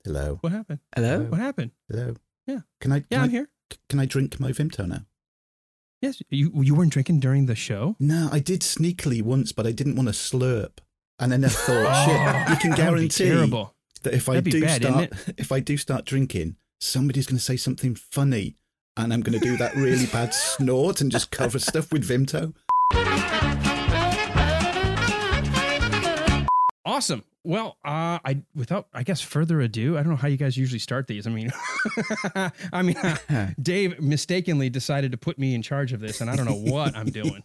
Hello. What happened? Hello. What happened? Hello. Yeah. Can I? Can Yeah, I, I'm here. Can I drink my Vimto now? Yes. You you weren't drinking during the show? No, I did sneakily once, but I didn't want to slurp. And then I thought, oh, shit, Oh, you can that would be guarantee terrible. that if I That'd be do bad, start, if I do start drinking, somebody's going to say something funny, and I'm going to do that really bad snort and just cover stuff with Vimto. Awesome. Well, uh, I without I guess further ado, I don't know how you guys usually start these. I mean, I mean, Dave mistakenly decided to put me in charge of this, and I don't know what I'm doing.